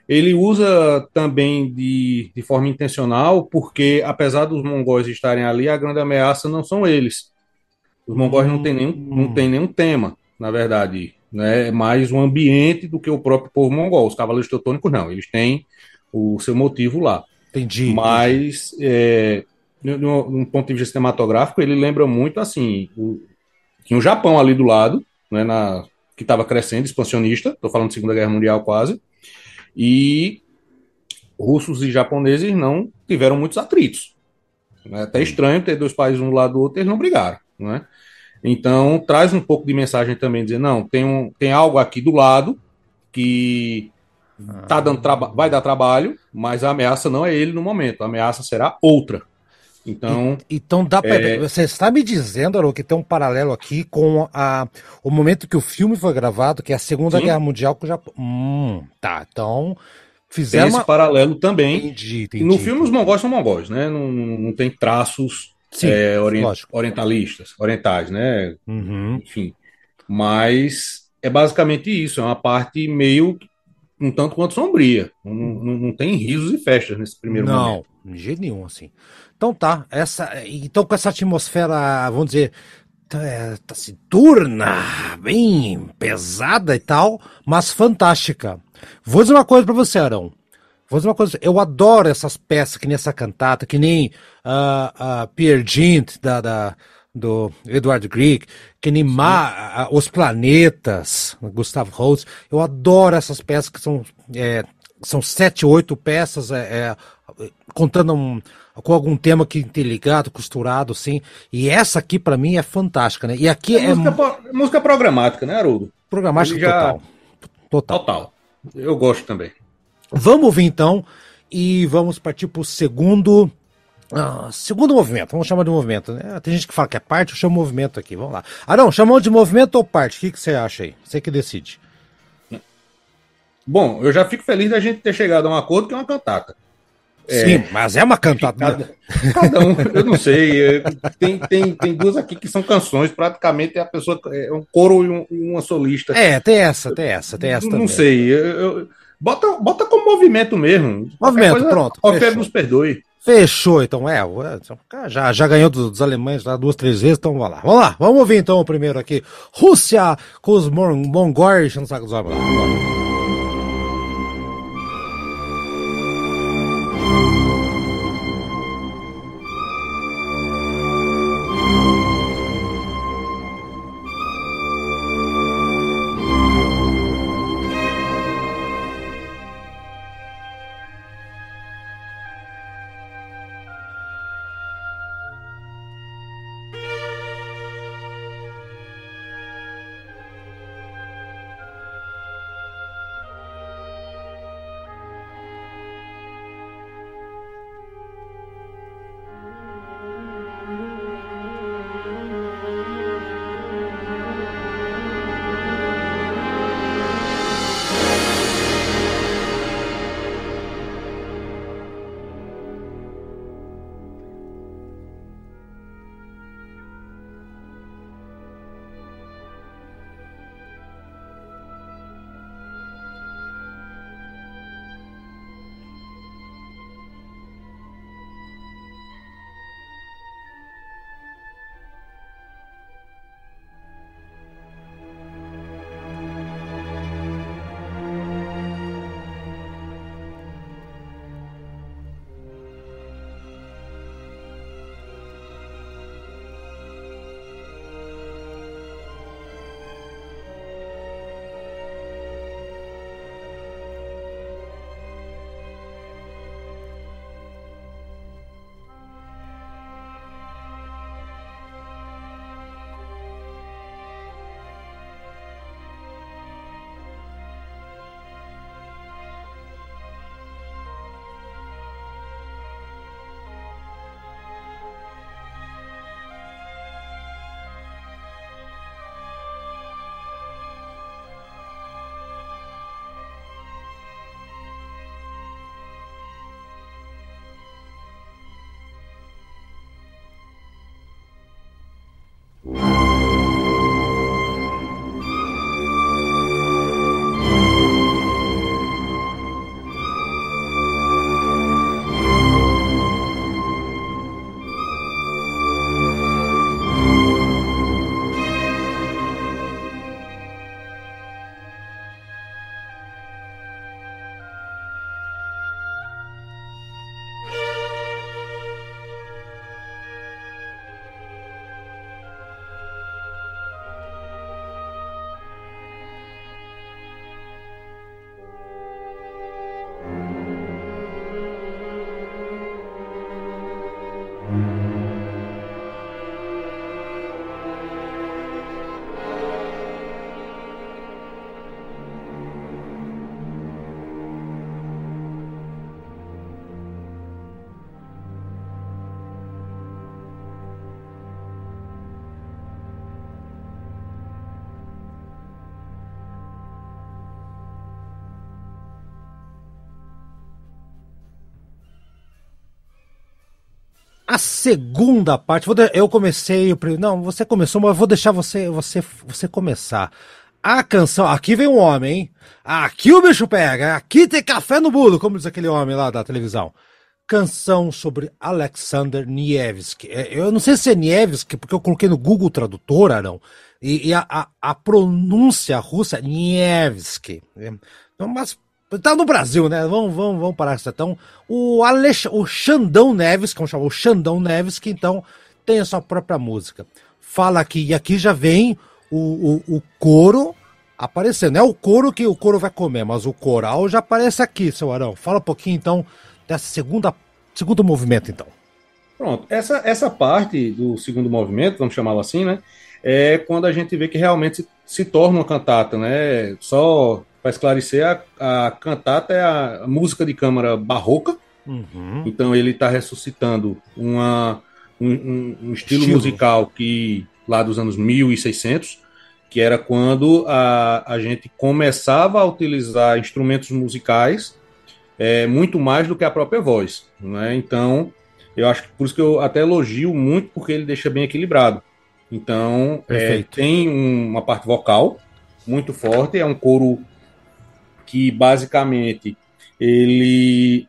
ele usa também de, de forma intencional, porque apesar dos mongóis estarem ali, a grande ameaça não são eles. Os mongóis não têm nenhum, não têm nenhum tema, na verdade né, mais um ambiente do que o próprio povo mongol. Os cavaleiros teutônicos não, eles têm o seu motivo lá. Entendi. Mas, é, num ponto de vista cinematográfico, ele lembra muito assim: o, tinha o Japão ali do lado, né, na, que estava crescendo, expansionista, estou falando de Segunda Guerra Mundial quase, e russos e japoneses não tiveram muitos atritos. É até estranho ter dois países um do lado do outro, eles não brigaram. Né? Então, traz um pouco de mensagem também, dizer, não, tem, um, tem algo aqui do lado que tá dando vai dar trabalho, mas a ameaça não é ele no momento, a ameaça será outra. Então, e, então dá pra, é... você está me dizendo, Aro, que tem um paralelo aqui com a, o momento que o filme foi gravado, que é a Segunda Sim. Guerra Mundial com o Japão. Hum, tá, então fizeram tem esse uma... paralelo também. Entendi, entendi, no filme os mongóis são mongóis, né? Não, não tem traços Sim, é, orient, orientalistas, orientais, né? Uhum. Enfim. Mas é basicamente isso, é uma parte meio um tanto quanto sombria. Não, não, não tem risos e festas nesse primeiro não, momento. Não, de jeito nenhum, assim. Então tá, essa, então com essa atmosfera, vamos dizer, é, taciturna, tá bem pesada e tal, mas fantástica. Vou dizer uma coisa para você, Arão. Vou dizer uma coisa, eu adoro essas peças que nem essa cantata, que nem uh, uh, Pierre Gint, da, da, do Edward Grieg, que nem Ma, uh, Os Planetas, Gustavo Holst. Eu adoro essas peças que são, é, são sete, oito peças, é, é, contando um, com algum tema que interligado, costurado, assim. E essa aqui, para mim, é fantástica, né? E aqui é. é música, música programática, né, Haroldo? Programática já... total. Total. Total. Eu gosto também. Vamos ouvir então e vamos partir para o segundo. Uh, segundo movimento, vamos chamar de movimento. Né? Tem gente que fala que é parte, eu chamo movimento aqui. Vamos lá. Arão, chamou de movimento ou parte? O que, que você acha aí? Você que decide. Bom, eu já fico feliz da gente ter chegado a um acordo que é uma cantata. Sim, é, mas é uma cantata. Cada, cada, um, eu não sei. É, tem, tem, tem duas aqui que são canções, praticamente é a pessoa, é um coro e, um, uma solista. É, tem essa, tem essa, tem essa. Não sei. Eu, eu, Bota, bota como movimento mesmo. Movimento, coisa, pronto. Qualquer nos perdoe. Fechou, então. É, já, já ganhou dos, dos alemães lá duas, três vezes, então vamos lá. Vamos lá, vamos ouvir então o primeiro aqui. Rússia com os mongóis dos a segunda parte. Eu comecei. Não, você começou, mas eu vou deixar você, você, você começar. A canção. Aqui vem um homem, hein? Aqui o bicho pega. Aqui tem café no bolo, como diz aquele homem lá da televisão. Canção sobre Alexander Nievski. É, eu não sei se é Nievski, porque eu coloquei no Google Tradutor, Arão. E, e a, a, a, pronúncia russa é Nievski. Então, mas Tá no Brasil, né? Vamos, vamos, vamos parar com Então, o, Alex, o Xandão Neves, como chama, o Xandão Neves, que então tem a sua própria música. Fala aqui, e aqui já vem o, o, o coro aparecendo. Não é o coro que o coro vai comer, mas o coral já aparece aqui, seu Arão. Fala um pouquinho então dessa segunda segundo movimento, então. Pronto, essa, essa parte do segundo movimento, vamos chamá-lo assim, né? É quando a gente vê que realmente se, se torna uma cantata, né? Só para esclarecer, a, a, cantata é a música de câmara barroca. Uhum. Então ele está ressuscitando uma, um, um, um estilo, estilo, musical que lá dos anos 1600, que era quando a, a gente começava a utilizar instrumentos musicais é, muito mais do que a própria voz. Né? Então, eu acho que por isso que eu até elogio muito, porque ele deixa bem equilibrado. Então, é, tem um, uma parte vocal muito forte, é um coro que basicamente ele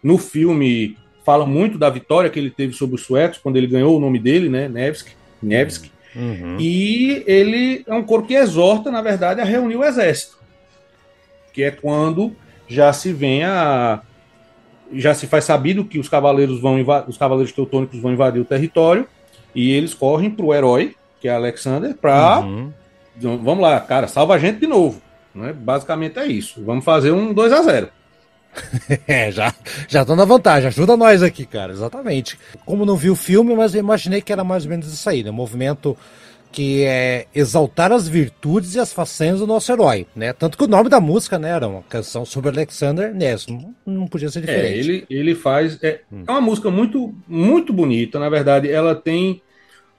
no filme fala muito da vitória que ele teve sobre os suecos quando ele ganhou o nome dele, né, Nevsky, Nevsky. Uhum. E ele é um coro que exorta, na verdade, a reunir o exército, que é quando já se vem a já se faz sabido que os cavaleiros vão os cavaleiros teutônicos vão invadir o território e eles correm para o herói, que é Alexander, para uhum. vamos lá, cara, salva a gente de novo. Né? Basicamente é isso. Vamos fazer um 2 a 0 é, já, já tô na vantagem. Ajuda nós aqui, cara. Exatamente. Como não vi o filme, mas eu imaginei que era mais ou menos isso aí, né? movimento que é exaltar as virtudes e as façanhas do nosso herói, né? Tanto que o nome da música, né, era uma canção sobre Alexander Ness, não, não podia ser é, diferente. É, ele, ele faz... É, hum. é uma música muito, muito bonita, na verdade. Ela tem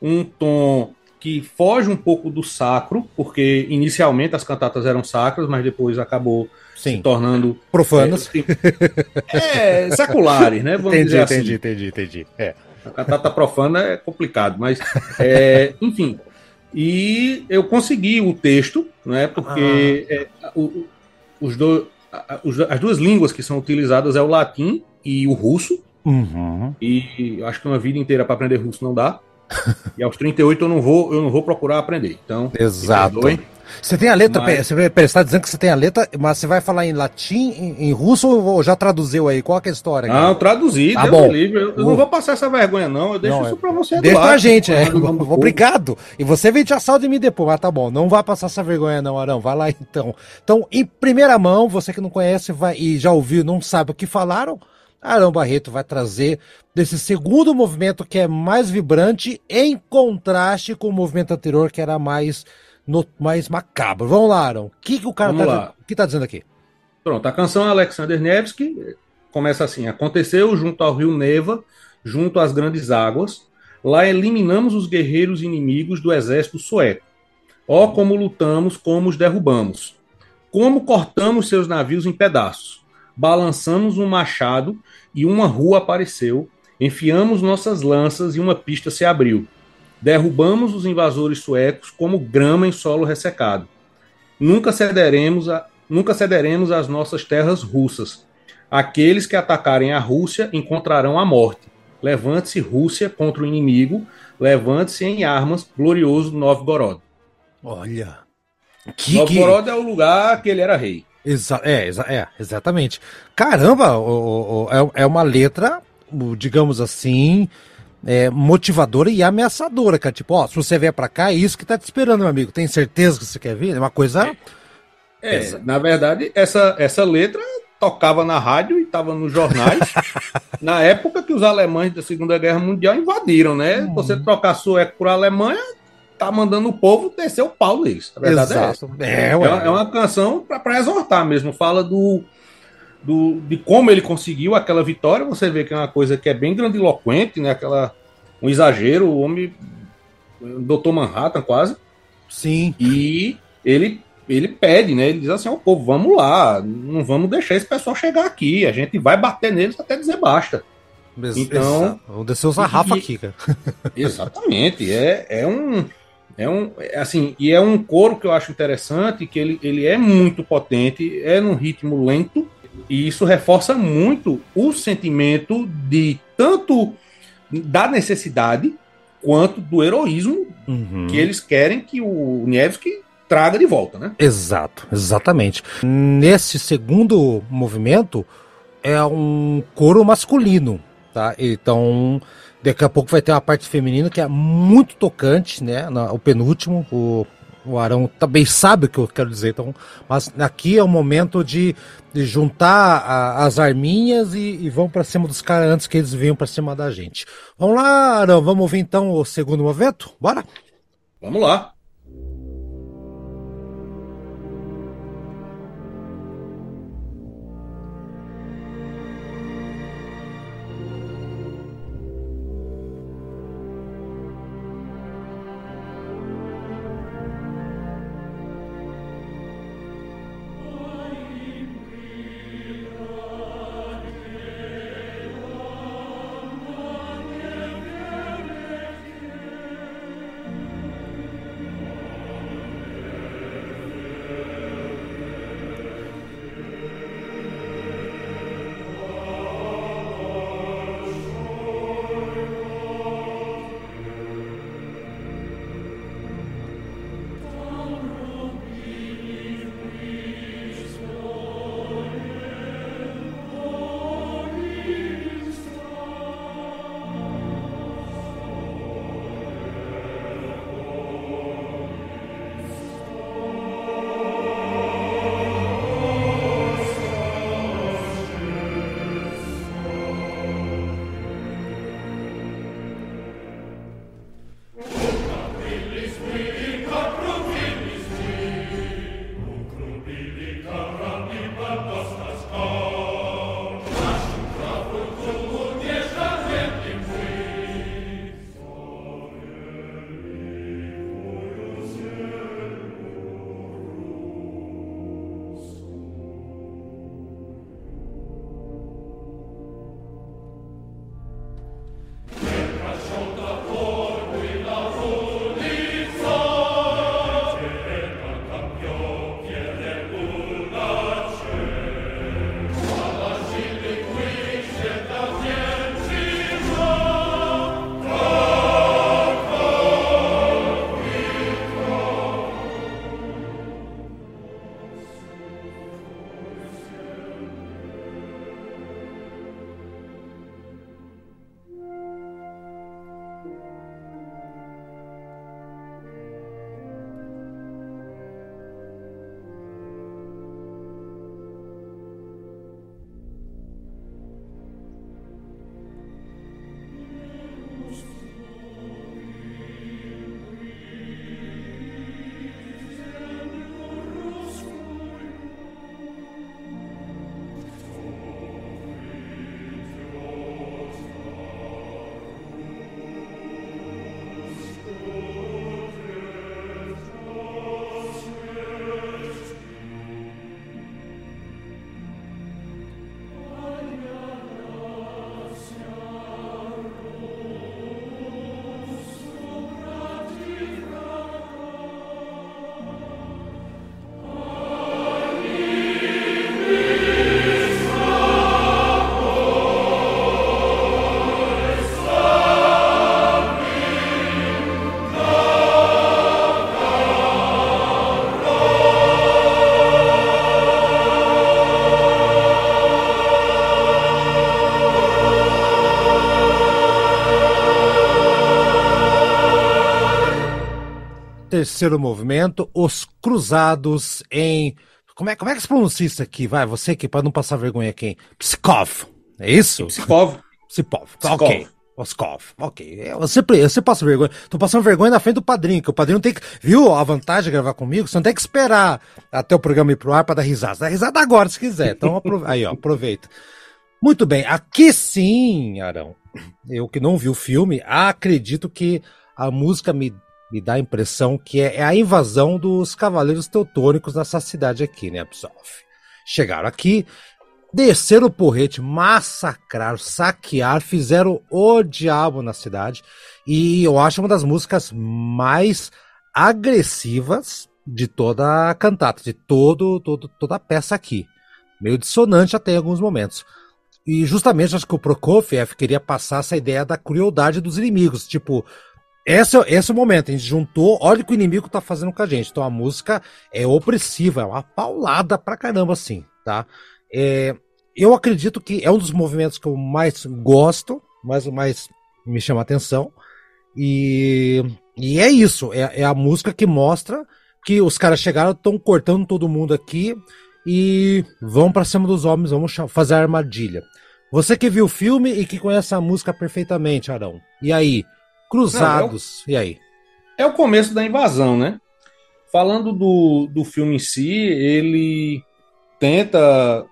um tom que foge um pouco do sacro, porque inicialmente as cantatas eram sacras, mas depois acabou Sim. se tornando profanas. É, é seculares, né? Vamos entendi, dizer assim. entendi, entendi, entendi. É. A cantata profana é complicado, mas é, enfim. E eu consegui o texto, né? Porque ah. é, o, os do, as duas línguas que são utilizadas é o latim e o russo. Uhum. E acho que uma vida inteira para aprender russo não dá e aos 38 eu não vou, eu não vou procurar aprender. Então, exato. Você tem a letra, mas... você está dizendo que você tem a letra, mas você vai falar em latim, em, em russo ou já traduziu aí? Qual é a história? Não, traduzi, tá bom. Livre. Eu, eu não vou passar essa vergonha, não. Eu deixo não, isso para você. Deixa pra gente, é. Obrigado. E você vem te assal de mim depois, mas tá bom. Não vai passar essa vergonha, não, Arão. Vai lá então. Então, em primeira mão, você que não conhece vai, e já ouviu, não sabe o que falaram. Arão Barreto vai trazer desse segundo movimento que é mais vibrante, em contraste com o movimento anterior que era mais, no, mais macabro. Vamos lá, Arão. O que, que o cara está que tá dizendo aqui? Pronto, a canção Alexander Nevsky começa assim: Aconteceu junto ao rio Neva, junto às grandes águas. Lá eliminamos os guerreiros inimigos do exército sueco. Ó, oh, como lutamos, como os derrubamos. Como cortamos seus navios em pedaços balançamos um machado e uma rua apareceu, enfiamos nossas lanças e uma pista se abriu. Derrubamos os invasores suecos como grama em solo ressecado. Nunca cederemos, a, nunca cederemos às nossas terras russas. Aqueles que atacarem a Rússia encontrarão a morte. Levante-se Rússia contra o inimigo, levante-se em armas, glorioso Novgorod. Olha. Que, Novgorod que... é o lugar que ele era rei. Exa é, exa é, exatamente. Caramba, o, o, é, é uma letra, digamos assim, é, motivadora e ameaçadora, cara. Tipo, ó, se você vier pra cá, é isso que tá te esperando, meu amigo. Tem certeza que você quer vir? É uma coisa. É, é na verdade, essa, essa letra tocava na rádio e estava nos jornais na época que os alemães da Segunda Guerra Mundial invadiram, né? Hum. Você trocar sueco por Alemanha, tá mandando o povo descer o pau nisso. A verdade Exato. é essa. É, é, uma, é uma canção para exortar mesmo. Fala do, do, de como ele conseguiu aquela vitória. Você vê que é uma coisa que é bem grandiloquente, né? Aquela, um exagero, o homem. Doutor Manhattan, quase. Sim. E ele ele pede, né? Ele diz assim ao povo: vamos lá, não vamos deixar esse pessoal chegar aqui, a gente vai bater neles até dizer basta. Então, vou descer os aqui, cara. Exatamente, é, é um é um é assim, e é um coro que eu acho interessante, que ele, ele é muito potente, é num ritmo lento, e isso reforça muito o sentimento de tanto da necessidade quanto do heroísmo uhum. que eles querem que o Nevsky traga de volta, né? Exato, exatamente. Nesse segundo movimento é um coro masculino, tá? Então, daqui a pouco vai ter uma parte feminina que é muito tocante, né? O penúltimo, o o Arão também sabe o que eu quero dizer, então, mas aqui é o momento de, de juntar a, as arminhas e, e vão para cima dos caras antes que eles venham para cima da gente. Vamos lá, Arão, vamos ouvir então o segundo movimento? Bora? Vamos lá. Terceiro movimento, os cruzados em. Como é, como é que se pronuncia isso aqui? Vai, você que para não passar vergonha aqui. Pskov. É isso? Pskov. Pskov. Ok. Pskov. Ok. Você, você passa vergonha. Tô passando vergonha na frente do padrinho, que o padrinho tem que. Viu a vantagem de gravar comigo? Você não tem que esperar até o programa ir pro ar para dar risada. Dá risada agora, se quiser. Então aí, ó, aproveita. Muito bem. Aqui sim, Arão. Eu que não vi o filme, acredito que a música me me dá a impressão que é, é a invasão dos cavaleiros teutônicos nessa cidade aqui, né, Absolve? Chegaram aqui, desceram o porrete, massacraram, saquearam, fizeram o diabo na cidade. E eu acho uma das músicas mais agressivas de toda a cantata, de todo, todo, toda a peça aqui. Meio dissonante até em alguns momentos. E justamente acho que o Prokofiev queria passar essa ideia da crueldade dos inimigos. Tipo, esse, esse é o momento, a gente juntou, olha o que o inimigo tá fazendo com a gente. Então a música é opressiva, é uma paulada pra caramba, assim, tá? É, eu acredito que é um dos movimentos que eu mais gosto, mais, mais me chama a atenção. E, e é isso, é, é a música que mostra que os caras chegaram, estão cortando todo mundo aqui e vão para cima dos homens, vamos fazer a armadilha. Você que viu o filme e que conhece a música perfeitamente, Arão. E aí? Cruzados, Não, é o, e aí? É o começo da invasão, né? Falando do, do filme em si, ele tenta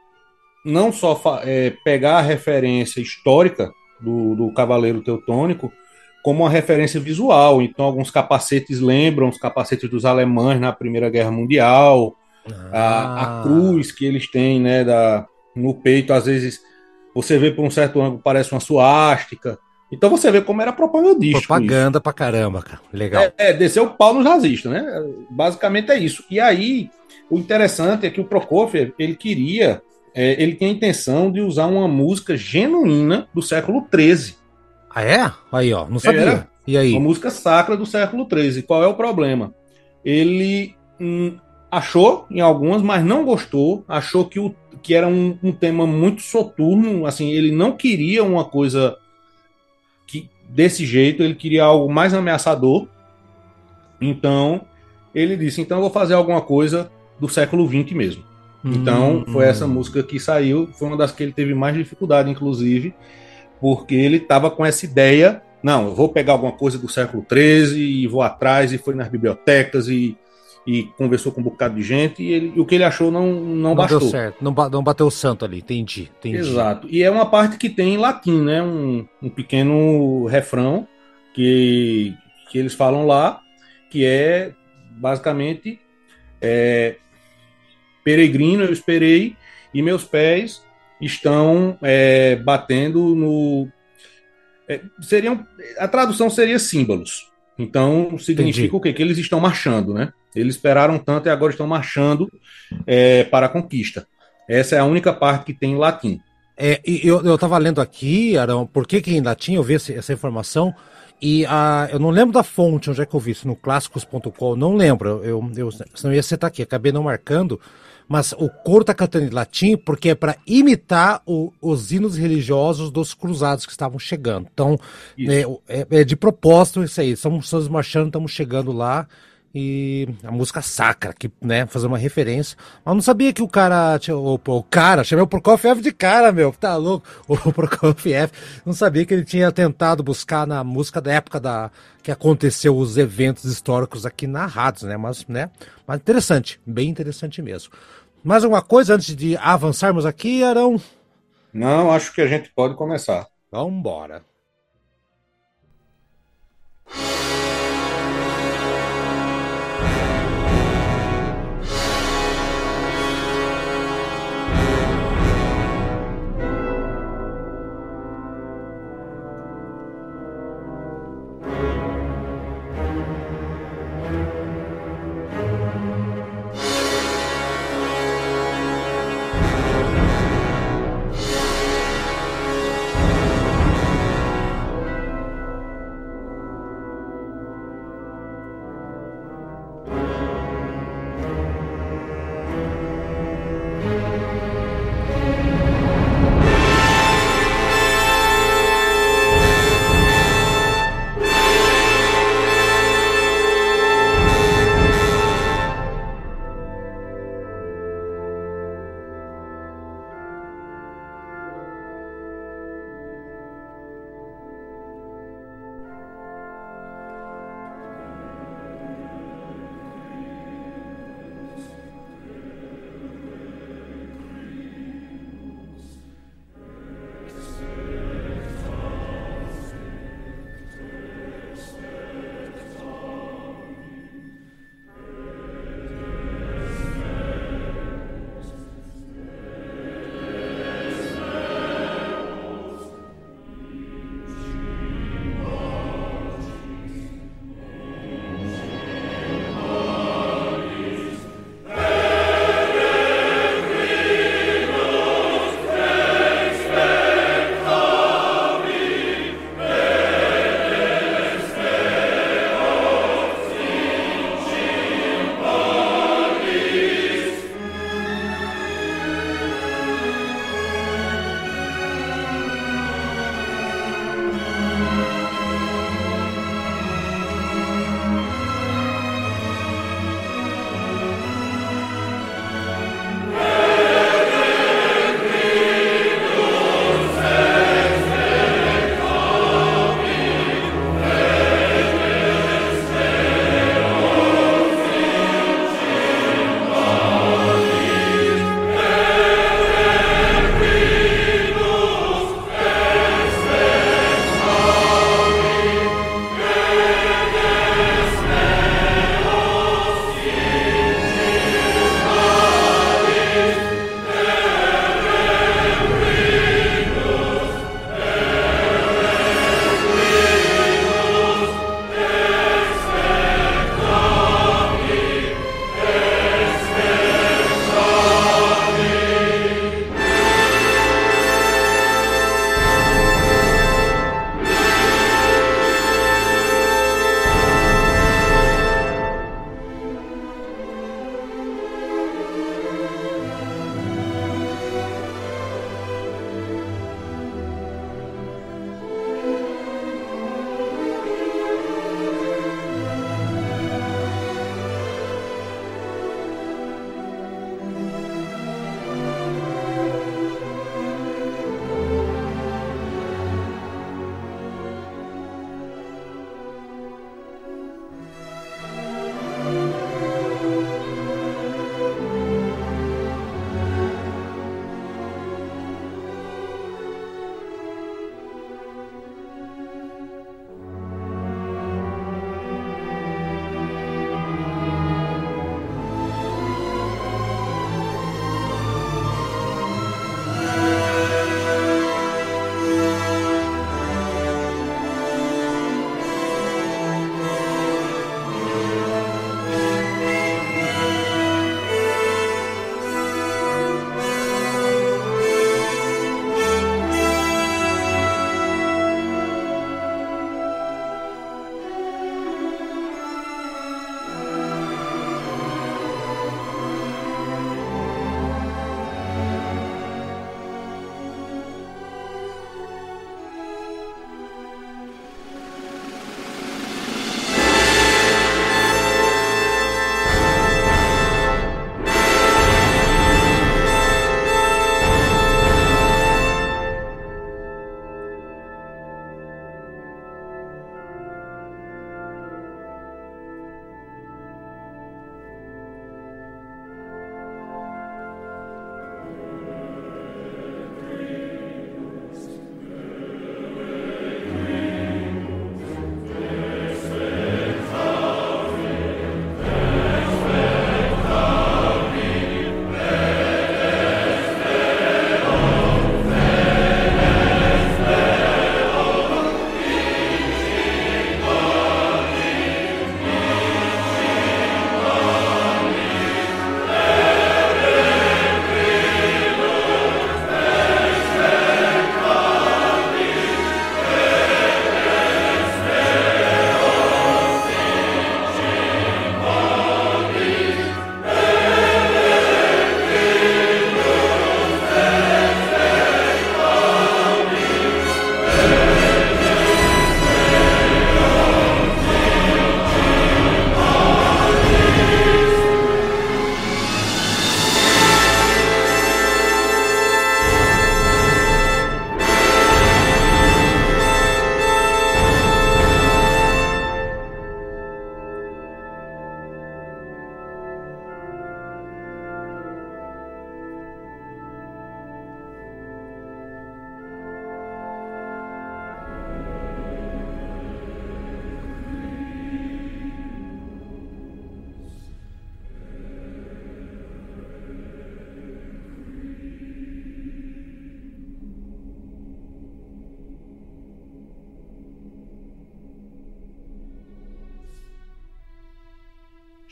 não só é, pegar a referência histórica do, do Cavaleiro Teutônico, como uma referência visual. Então, alguns capacetes lembram os capacetes dos alemães na Primeira Guerra Mundial, ah. a, a, cruz que eles têm né, da, no peito, às vezes você vê por um certo ângulo, parece uma suástica. Então você vê como era propagandístico. Propaganda isso. pra caramba, cara. Legal. É, é descer o pau nos nazistas, né? Basicamente é isso. E aí, o interessante é que o Prokofiev, ele queria, é, ele tinha a intenção de usar uma música genuína do século XIII. Ah, é? Aí, ó, não sabia. Era e aí? Uma música sacra do século XIII. Qual é o problema? Ele hum, achou em algumas, mas não gostou, achou que, o, que era um, um, tema muito soturno, assim, ele não queria uma coisa desse jeito, ele queria algo mais ameaçador. Então, ele disse, então eu vou fazer alguma coisa do século XX mesmo. Hum, então, foi hum. essa música que saiu, foi uma das que ele teve mais dificuldade, inclusive, porque ele estava com essa ideia, não, eu vou pegar alguma coisa do século XIII e vou atrás, e foi nas bibliotecas e e conversou com um bocado de gente e, ele, e o que ele achou não, não, não bastou. Deu certo, não, não bateu o santo ali, entendi, entendi. Exato. E é uma parte que tem em latim, né? Um, um pequeno refrão que, que eles falam lá, que é basicamente é, peregrino, eu esperei, e meus pés estão é, batendo no. É, seriam, a tradução seria símbolos. Então significa Entendi. o quê? Que eles estão marchando, né? Eles esperaram tanto e agora estão marchando é, para a conquista. Essa é a única parte que tem em latim. É, eu estava lendo aqui, Arão, por que, que em latim eu vi essa informação, e a, eu não lembro da fonte onde é que eu vi isso, no clássicos.com, não lembro, eu, eu, senão ia citar aqui, acabei não marcando, mas o coro está cantando em latim porque é para imitar o, os hinos religiosos dos cruzados que estavam chegando. Então, é, é, é, de propósito isso aí, estamos marchando, estamos chegando lá, e a música sacra, que, né, fazer uma referência. Mas não sabia que o cara, o, o cara, chamei o Prokofiev de cara, meu, tá louco? O Prokofiev, não sabia que ele tinha tentado buscar na música da época da que aconteceu os eventos históricos aqui narrados, né, mas, né, mas interessante, bem interessante mesmo. Mais alguma coisa antes de avançarmos aqui, Arão? Não, acho que a gente pode começar. Vamos embora.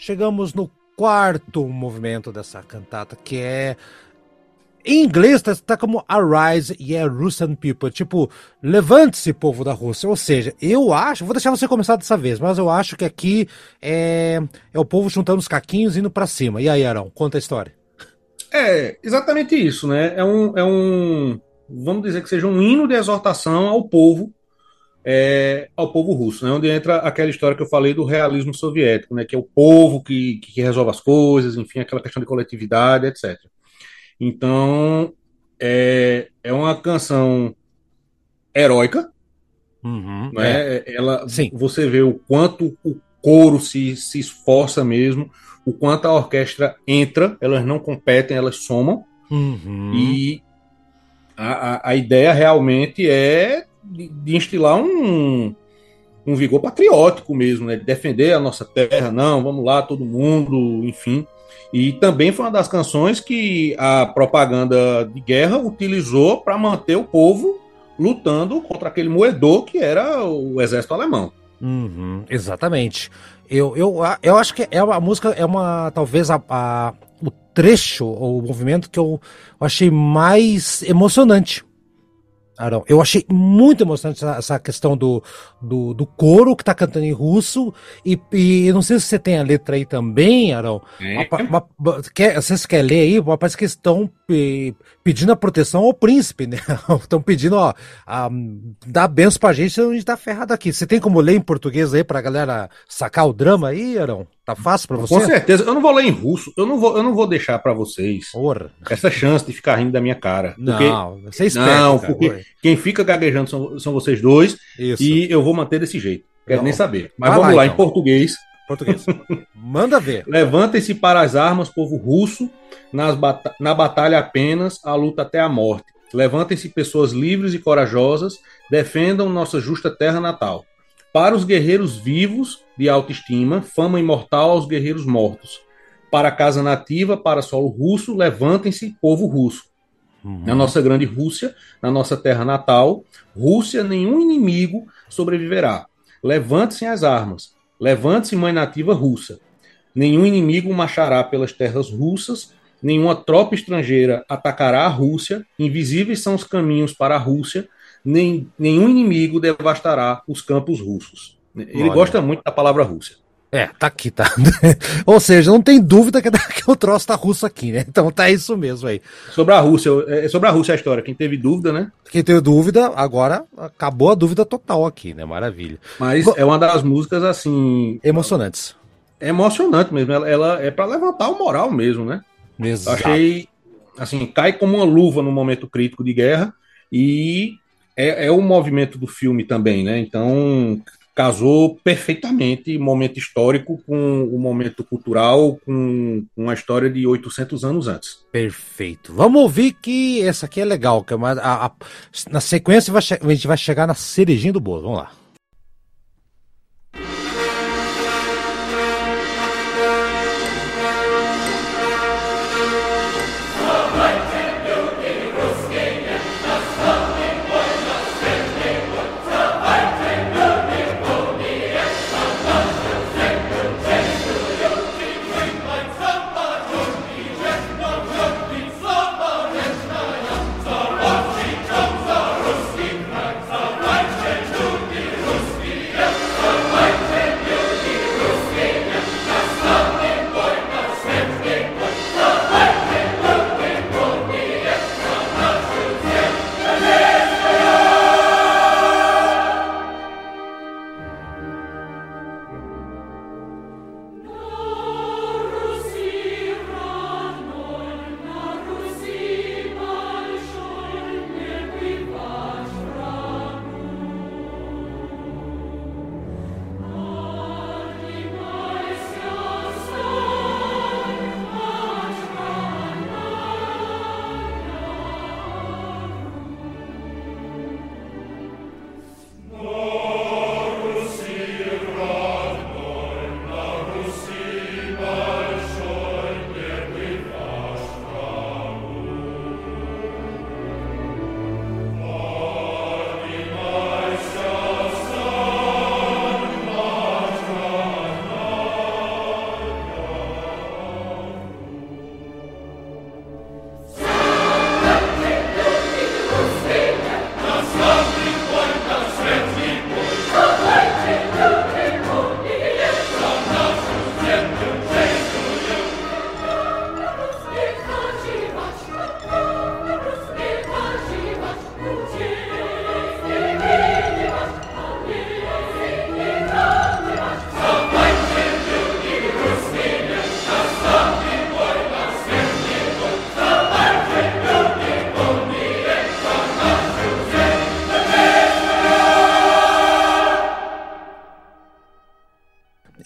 Chegamos no quarto movimento dessa cantata, que é em inglês tá, tá, como Arise e é Russian People. Tipo, levante-se, povo da Rússia. Ou seja, eu acho. Vou deixar você começar dessa vez, mas eu acho que aqui é, é o povo juntando os caquinhos e indo pra cima. E aí, Arão, conta a história. É, exatamente isso, né? É um. É um vamos dizer que seja um hino de exortação ao povo. É, ao povo russo, né? onde entra aquela história que eu falei do realismo soviético, né? que é o povo que, que resolve as coisas, enfim, aquela questão de coletividade, etc. Então, é, é uma canção heróica. Uhum, né? É. Ela, Sim. Você vê o quanto o coro se, se esforça mesmo, o quanto a orquestra entra, elas não competem, elas somam. Uhum. E a, a, a, ideia realmente é de, de instilar um, um vigor patriótico mesmo, né? De defender a nossa terra, não, vamos lá, todo mundo, enfim. E também foi uma das canções que a propaganda de guerra utilizou para manter o povo lutando contra aquele moedor que era o exército alemão. Uhum, exatamente. Eu, eu, eu acho que é uma, a música é uma talvez a, a o trecho o movimento que eu achei mais emocionante Arão. Eu achei muito emocionante essa, essa questão do, do, do, coro que tá cantando em russo. E, e não sei se você tem a letra aí também, Arão. É. Uma, uma, quer, vocês querem ler aí? Parece que estão pedindo a proteção ao príncipe, né? Estão pedindo, ó, a, dá benção pra gente, senão a gente tá ferrado aqui. Você tem como ler em português aí pra galera sacar o drama aí, Arão? Tá fácil para você? Com certeza. Eu não vou ler em russo. Eu não vou, eu não vou deixar para vocês Porra. essa chance de ficar rindo da minha cara. Porque, não, você espera, Não, porque cara. quem fica gaguejando são, são vocês dois. Isso. E eu vou manter desse jeito. Quero não. nem saber. Mas Vai vamos lá, lá então. em português. Português. Manda ver. Levantem-se para as armas, povo russo, nas bata na batalha apenas, a luta até a morte. Levantem-se pessoas livres e corajosas, defendam nossa justa terra natal. Para os guerreiros vivos de autoestima, fama imortal aos guerreiros mortos. Para a casa nativa, para solo russo, levantem-se, povo russo. Uhum. Na nossa grande Rússia, na nossa terra natal, Rússia, nenhum inimigo sobreviverá. Levante-se as armas. Levante-se, mãe nativa russa. Nenhum inimigo marchará pelas terras russas, nenhuma tropa estrangeira atacará a Rússia, invisíveis são os caminhos para a Rússia, nem, nenhum inimigo devastará os campos russos. Ele Olha. gosta muito da palavra Rússia. É, tá aqui, tá. Ou seja, não tem dúvida que, que o troço tá russo aqui, né? Então tá isso mesmo aí. Sobre a Rússia, é, é sobre a Rússia a história. Quem teve dúvida, né? Quem teve dúvida, agora acabou a dúvida total aqui, né? Maravilha. Mas é uma das músicas, assim. Emocionantes. É emocionante mesmo. Ela, ela é para levantar o moral mesmo, né? Exato. Achei. Assim, cai como uma luva no momento crítico de guerra. E é, é o movimento do filme também, né? Então casou perfeitamente momento histórico com o momento cultural, com, com a história de 800 anos antes. Perfeito. Vamos ouvir que essa aqui é legal, que é uma, a, a, na sequência a gente vai chegar na cerejinha do bolo. Vamos lá.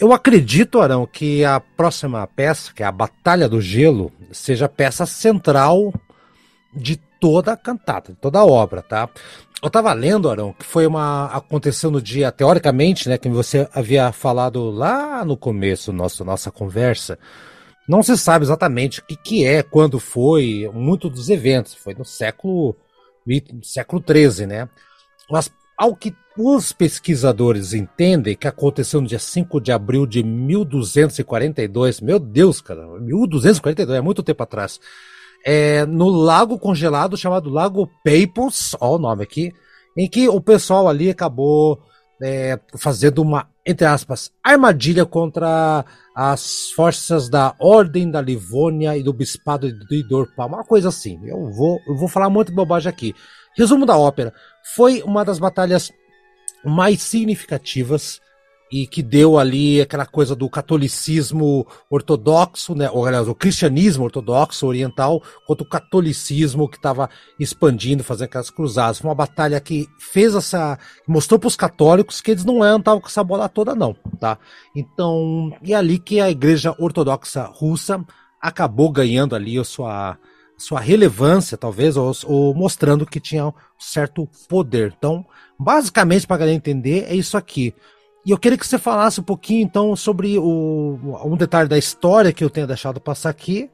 Eu acredito, Arão, que a próxima peça, que é a Batalha do Gelo, seja a peça central de toda a cantata, de toda a obra, tá? Eu tava lendo, Arão, que foi uma. aconteceu no dia, teoricamente, né? Que você havia falado lá no começo nosso, nossa conversa. Não se sabe exatamente o que, que é, quando foi, muito dos eventos. Foi no século, século XIII, né? Mas ao que os pesquisadores entendem que aconteceu no dia 5 de abril de 1242, meu Deus, cara, 1242, é muito tempo atrás é, no lago congelado chamado Lago Peipus, ó o nome aqui, em que o pessoal ali acabou é, fazendo uma, entre aspas, armadilha contra as forças da Ordem da Livônia e do Bispado de Dorpal, uma coisa assim. Eu vou, eu vou falar muito bobagem aqui. Resumo da ópera: foi uma das batalhas mais significativas e que deu ali aquela coisa do catolicismo ortodoxo, né, ou aliás, o cristianismo ortodoxo oriental contra o catolicismo que estava expandindo, fazendo aquelas cruzadas. Foi uma batalha que fez essa, mostrou para os católicos que eles não estavam com essa bola toda não, tá? Então, e é ali que a Igreja Ortodoxa Russa acabou ganhando ali a sua sua relevância, talvez, ou, ou mostrando que tinha um certo poder. Então, basicamente, para galera entender, é isso aqui. E eu queria que você falasse um pouquinho, então, sobre o, um detalhe da história que eu tenho deixado passar aqui.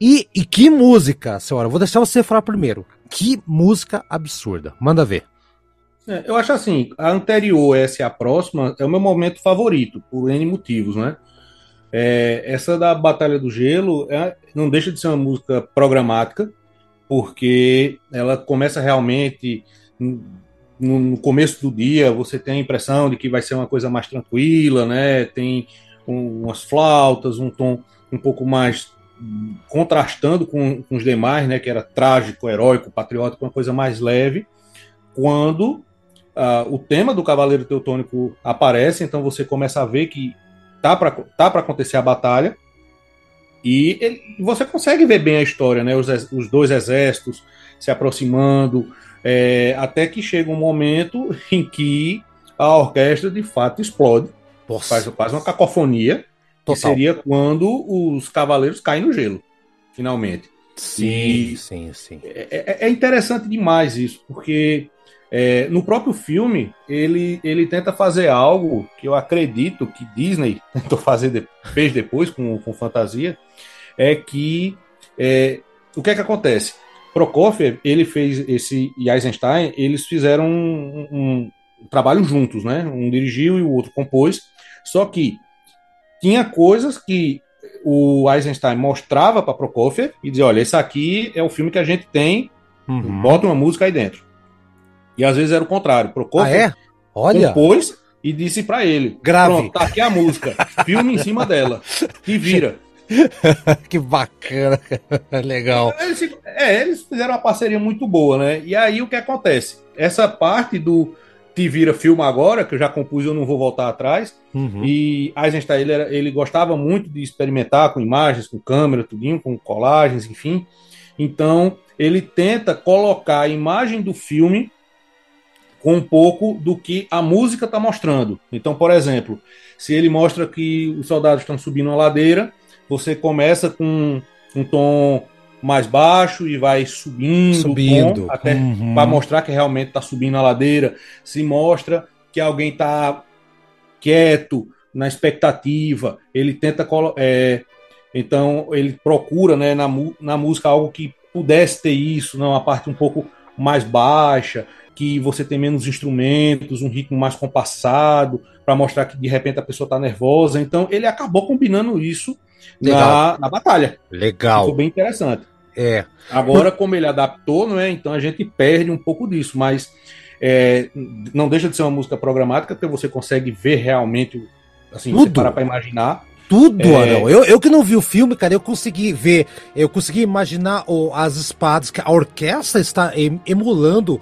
E, e que música, senhora? Vou deixar você falar primeiro. Que música absurda. Manda ver. É, eu acho assim, a anterior, essa e a próxima, é o meu momento favorito, por N motivos, né? É, essa da Batalha do Gelo é, não deixa de ser uma música programática, porque ela começa realmente no, no, começo do dia você tem a impressão de que vai ser uma coisa mais tranquila, né? Tem um, umas flautas, um tom um pouco mais contrastando com, com, os demais, né? Que era trágico, heróico, patriótico, uma coisa mais leve. Quando uh, o tema do Cavaleiro Teutônico aparece, então você começa a ver que tá para tá para acontecer a batalha. E ele, você consegue ver bem a história, né? Os, os dois exércitos se aproximando, é, até que chega um momento em que a orquestra de fato explode, faz, faz, uma cacofonia, Total. que seria quando os cavaleiros caem no gelo, finalmente. Sim, e sim, sim. É, é, é interessante demais isso, porque é, no próprio filme ele, ele tenta fazer algo que eu acredito que Disney tentou fazer de, fez depois com, com fantasia, é que é, o que é que acontece? Prokofiev, ele fez esse e Eisenstein, eles fizeram um, um, um trabalho juntos, né? Um dirigiu e o outro compôs. Só que tinha coisas que o Eisenstein mostrava para Prokofiev e dizia: olha, esse aqui é o filme que a gente tem, uhum. bota uma música aí dentro. E às vezes era o contrário. Prokofiev ah, é? Olha. compôs e disse para ele: Grave. Pronto, tá aqui a música, filme em cima dela, e vira. que bacana, legal. Eles, é, eles fizeram uma parceria muito boa, né? E aí o que acontece? Essa parte do Te Vira Filma Agora, que eu já compus, eu não vou voltar atrás. Uhum. E Eisenstein, ele, era, ele gostava muito de experimentar com imagens, com câmera, tudinho, com colagens, enfim. Então, ele tenta colocar a imagem do filme com um pouco do que a música está mostrando. Então, por exemplo, se ele mostra que os soldados estão subindo uma ladeira, você começa com um tom mais baixo e vai subindo, subindo. Tom, até uhum. para mostrar que realmente está subindo a ladeira. Se mostra que alguém está quieto, na expectativa, ele tenta é, então ele procura né, na, na música algo que pudesse ter isso, não, uma parte um pouco mais baixa, que você tem menos instrumentos, um ritmo mais compassado, para mostrar que de repente a pessoa está nervosa. Então ele acabou combinando isso na, na batalha. Legal. Ficou bem interessante. É. Agora, como ele adaptou, não é? Então a gente perde um pouco disso, mas é, não deixa de ser uma música programática, porque você consegue ver realmente, assim, Tudo. você parar para imaginar tudo, é... Arão. Eu, eu que não vi o filme, cara, eu consegui ver, eu consegui imaginar o, as espadas, que a orquestra está emulando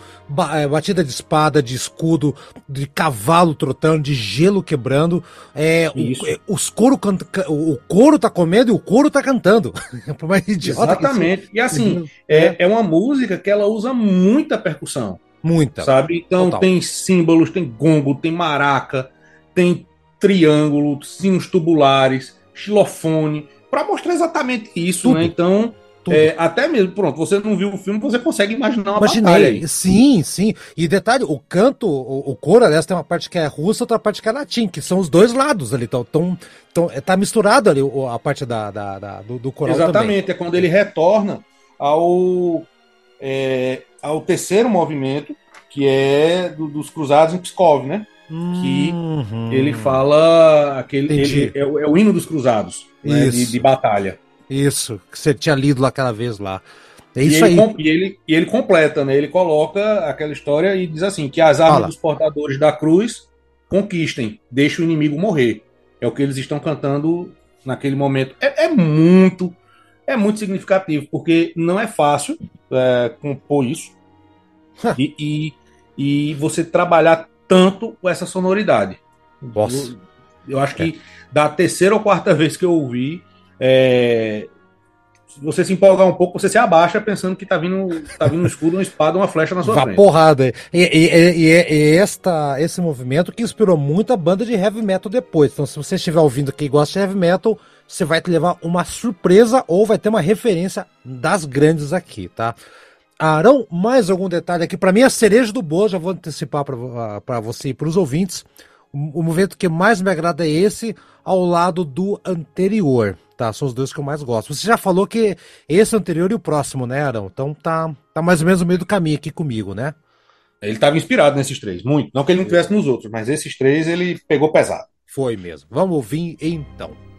é, batida de espada, de escudo, de cavalo trotando, de gelo quebrando. É, o, é, os coro canta, o couro tá comendo e o couro tá cantando. Exatamente. E assim, é, é, é uma música que ela usa muita percussão. Muita. Sabe? Então Total. tem símbolos, tem gongo, tem maraca, tem triângulo, sinos tubulares, xilofone, para mostrar exatamente isso, Tudo. né? Então, é, até mesmo, pronto, você não viu o filme, você consegue imaginar uma batalha Imaginei. aí. Sim, sim. E detalhe, o canto, o, o coro, aliás, tem uma parte que é russa, outra parte que é latim, que são os dois lados ali. Então, tão, tão, tá misturado ali a parte da, da, da- do, do coral também. Exatamente, é quando ele retorna ao, é, ao terceiro movimento, que é do- dos Cruzados em Pskov, né? Que Uhum. Ele fala aquele ele- é, o- é o hino dos Cruzados, né, de, de batalha. Isso, que você tinha lido lá aquela vez lá. É E isso ele, aí. com- e, ele, e ele completa, né? Ele coloca aquela história e diz assim: que as armas Fala. dos portadores da cruz conquistem, deixe o inimigo morrer. É o que eles estão cantando naquele momento. É, é muito, é muito significativo, porque não é fácil é, compor isso e, e, e você trabalhar tanto com essa sonoridade. Nossa. Eu, eu acho que da terceira ou quarta vez que eu ouvi, é, se você se empolgar um pouco, você se abaixa pensando que tá vindo, tá vindo um escudo, uma espada, uma flecha na sua Vá frente. porrada. E, e, e, e- e esta, esse movimento que inspirou muita banda de heavy metal depois. Então, se você estiver ouvindo aqui e gosta de heavy metal, você vai te levar uma surpresa ou vai ter uma referência das grandes aqui, tá? Arão, mais algum detalhe aqui? Para mim, a cereja do bolo, já vou antecipar para você e para os ouvintes. O, o movimento que mais me agrada é esse, ao lado do anterior, tá? São os dois que eu mais gosto. Você já falou que esse anterior e o próximo, né, Arão? Então tá, tá mais ou menos no meio do caminho aqui comigo, né? Ele estava inspirado nesses três, muito. Não que ele não tivesse nos outros, mas esses três ele pegou pesado. Foi mesmo. Vamos ouvir então.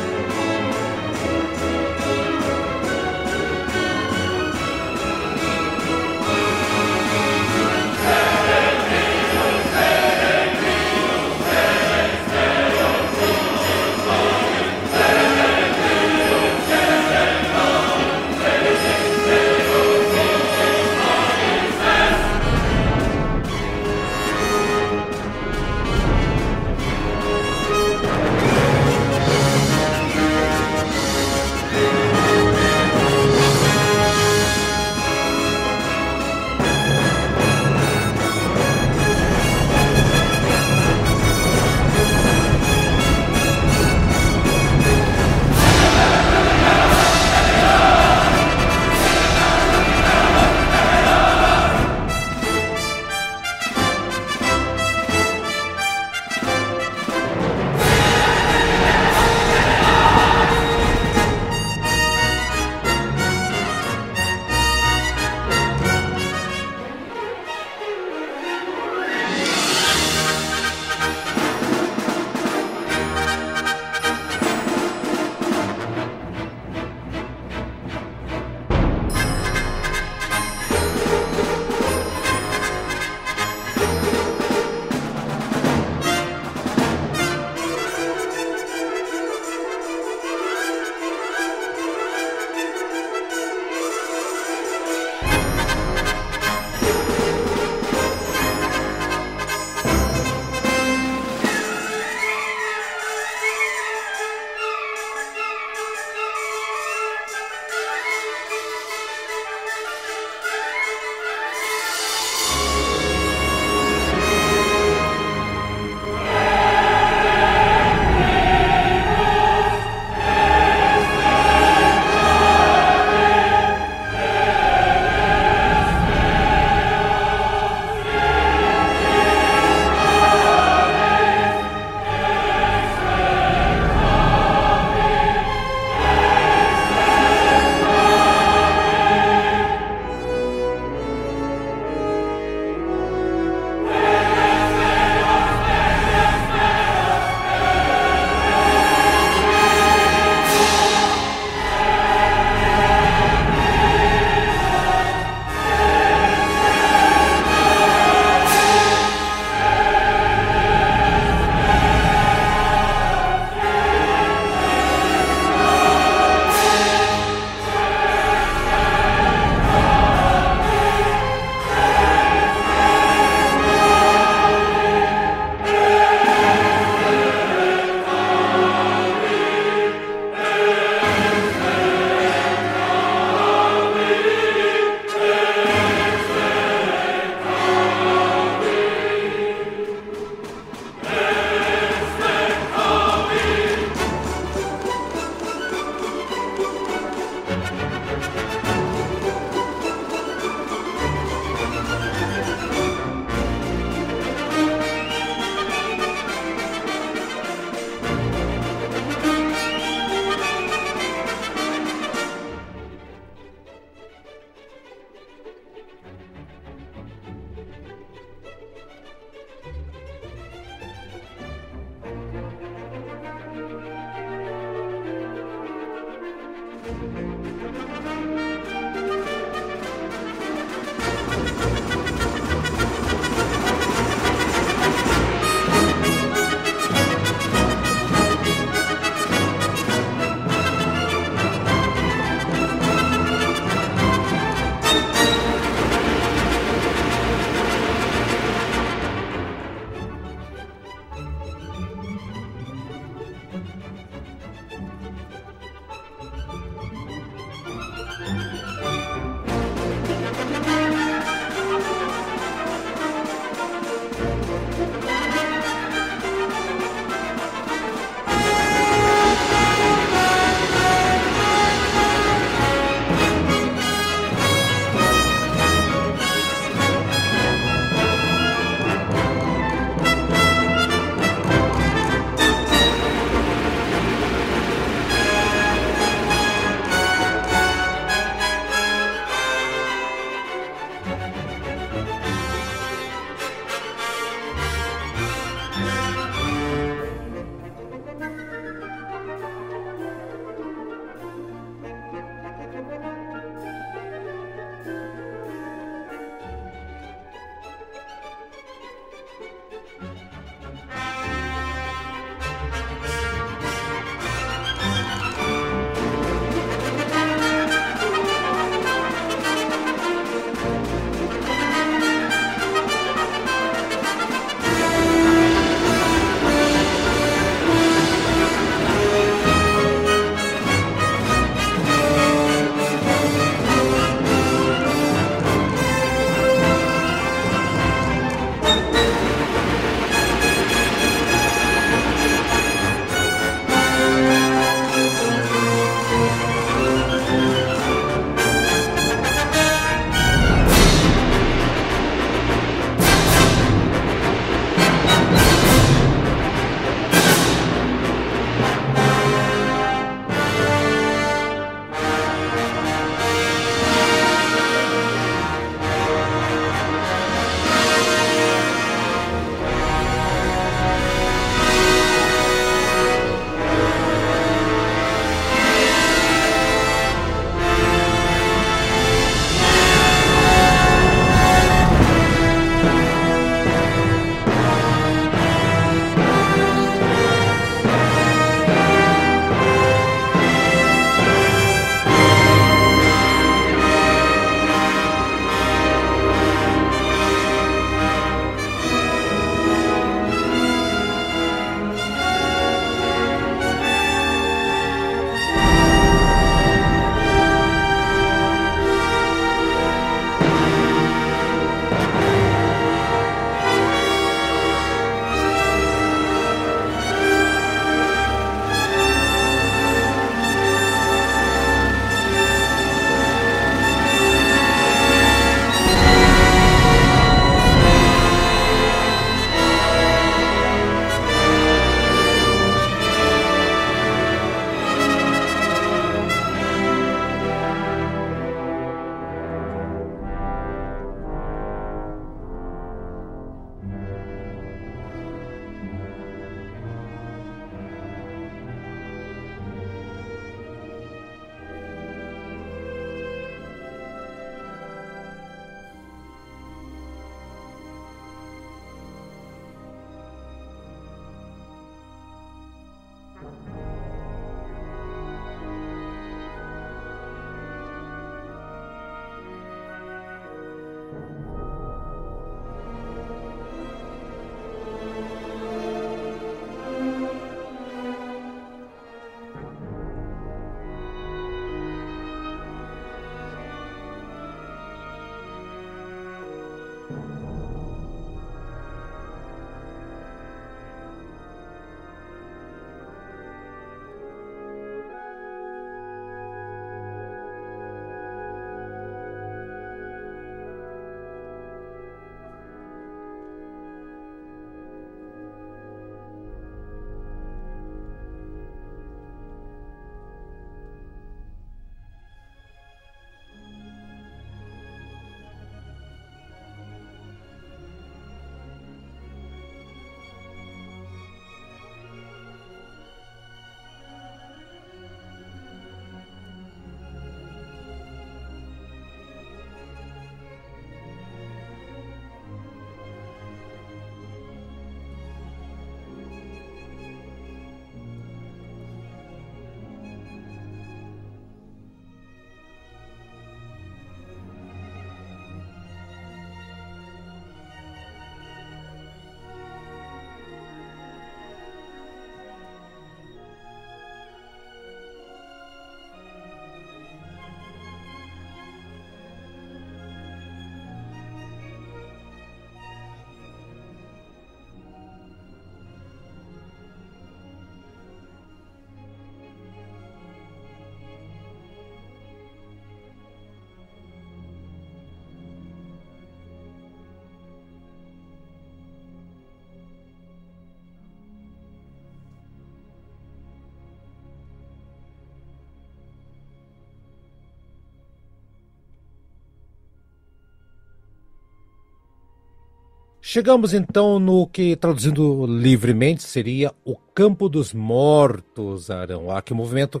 Chegamos então no que, traduzindo livremente, seria o Campo dos Mortos, Arão. Ah, que movimento.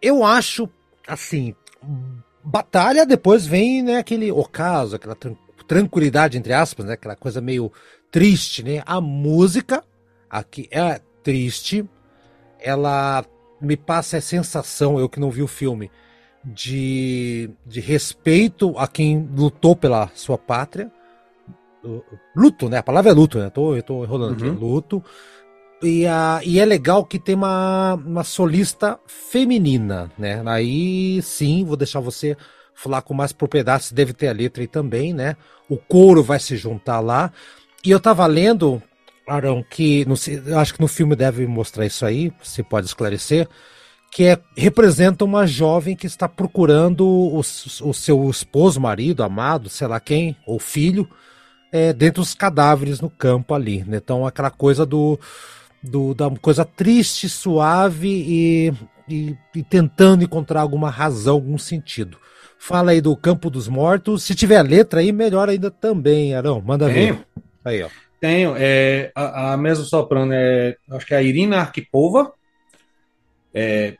Eu acho, assim, batalha, depois vem né, aquele ocaso, aquela tranquilidade, entre aspas, né, aquela coisa meio triste, né? A música aqui é triste, ela me passa a sensação, eu que não vi o filme, de, de respeito a quem lutou pela sua pátria luto, né? A palavra é luto, né? Tô, eu tô enrolando uhum. aqui. Luto. E, a, e é legal que tem uma, uma solista feminina, né? Aí sim, vou deixar você falar com mais propriedade, se deve ter a letra aí também, né? O coro vai se juntar lá. E eu tava lendo, Arão, que no, eu acho que no filme deve mostrar isso aí, você pode esclarecer, que é, representa uma jovem que está procurando o, o seu esposo, marido, amado, sei lá quem, ou filho, é, dentre os cadáveres no campo ali. Né? Então, aquela coisa do, do da coisa triste, suave e, e, e, tentando encontrar alguma razão, algum sentido. Fala aí do Campo dos Mortos. Se tiver letra aí, melhor ainda também, Arão. Manda Tenho. ver. Aí, ó. Tenho. É, a, a mesa soprano é, acho que é a Irina Arquipova. É,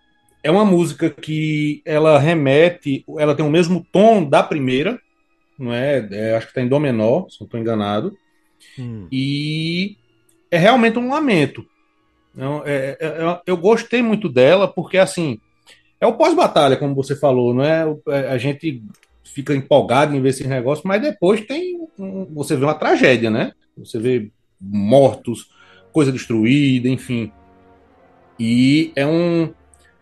é uma música que ela remete, ela tem o mesmo tom da primeira, não é? é acho que está em Dó menor, se não estou enganado. Hum. E é realmente um lamento. Então, é, é, é, eu gostei muito dela porque assim é o pós-batalha, como você falou, não é? é? A gente fica empolgado em ver esse negócio, mas depois tem um, você vê uma tragédia, né? Você vê mortos, coisa destruída, enfim. E é um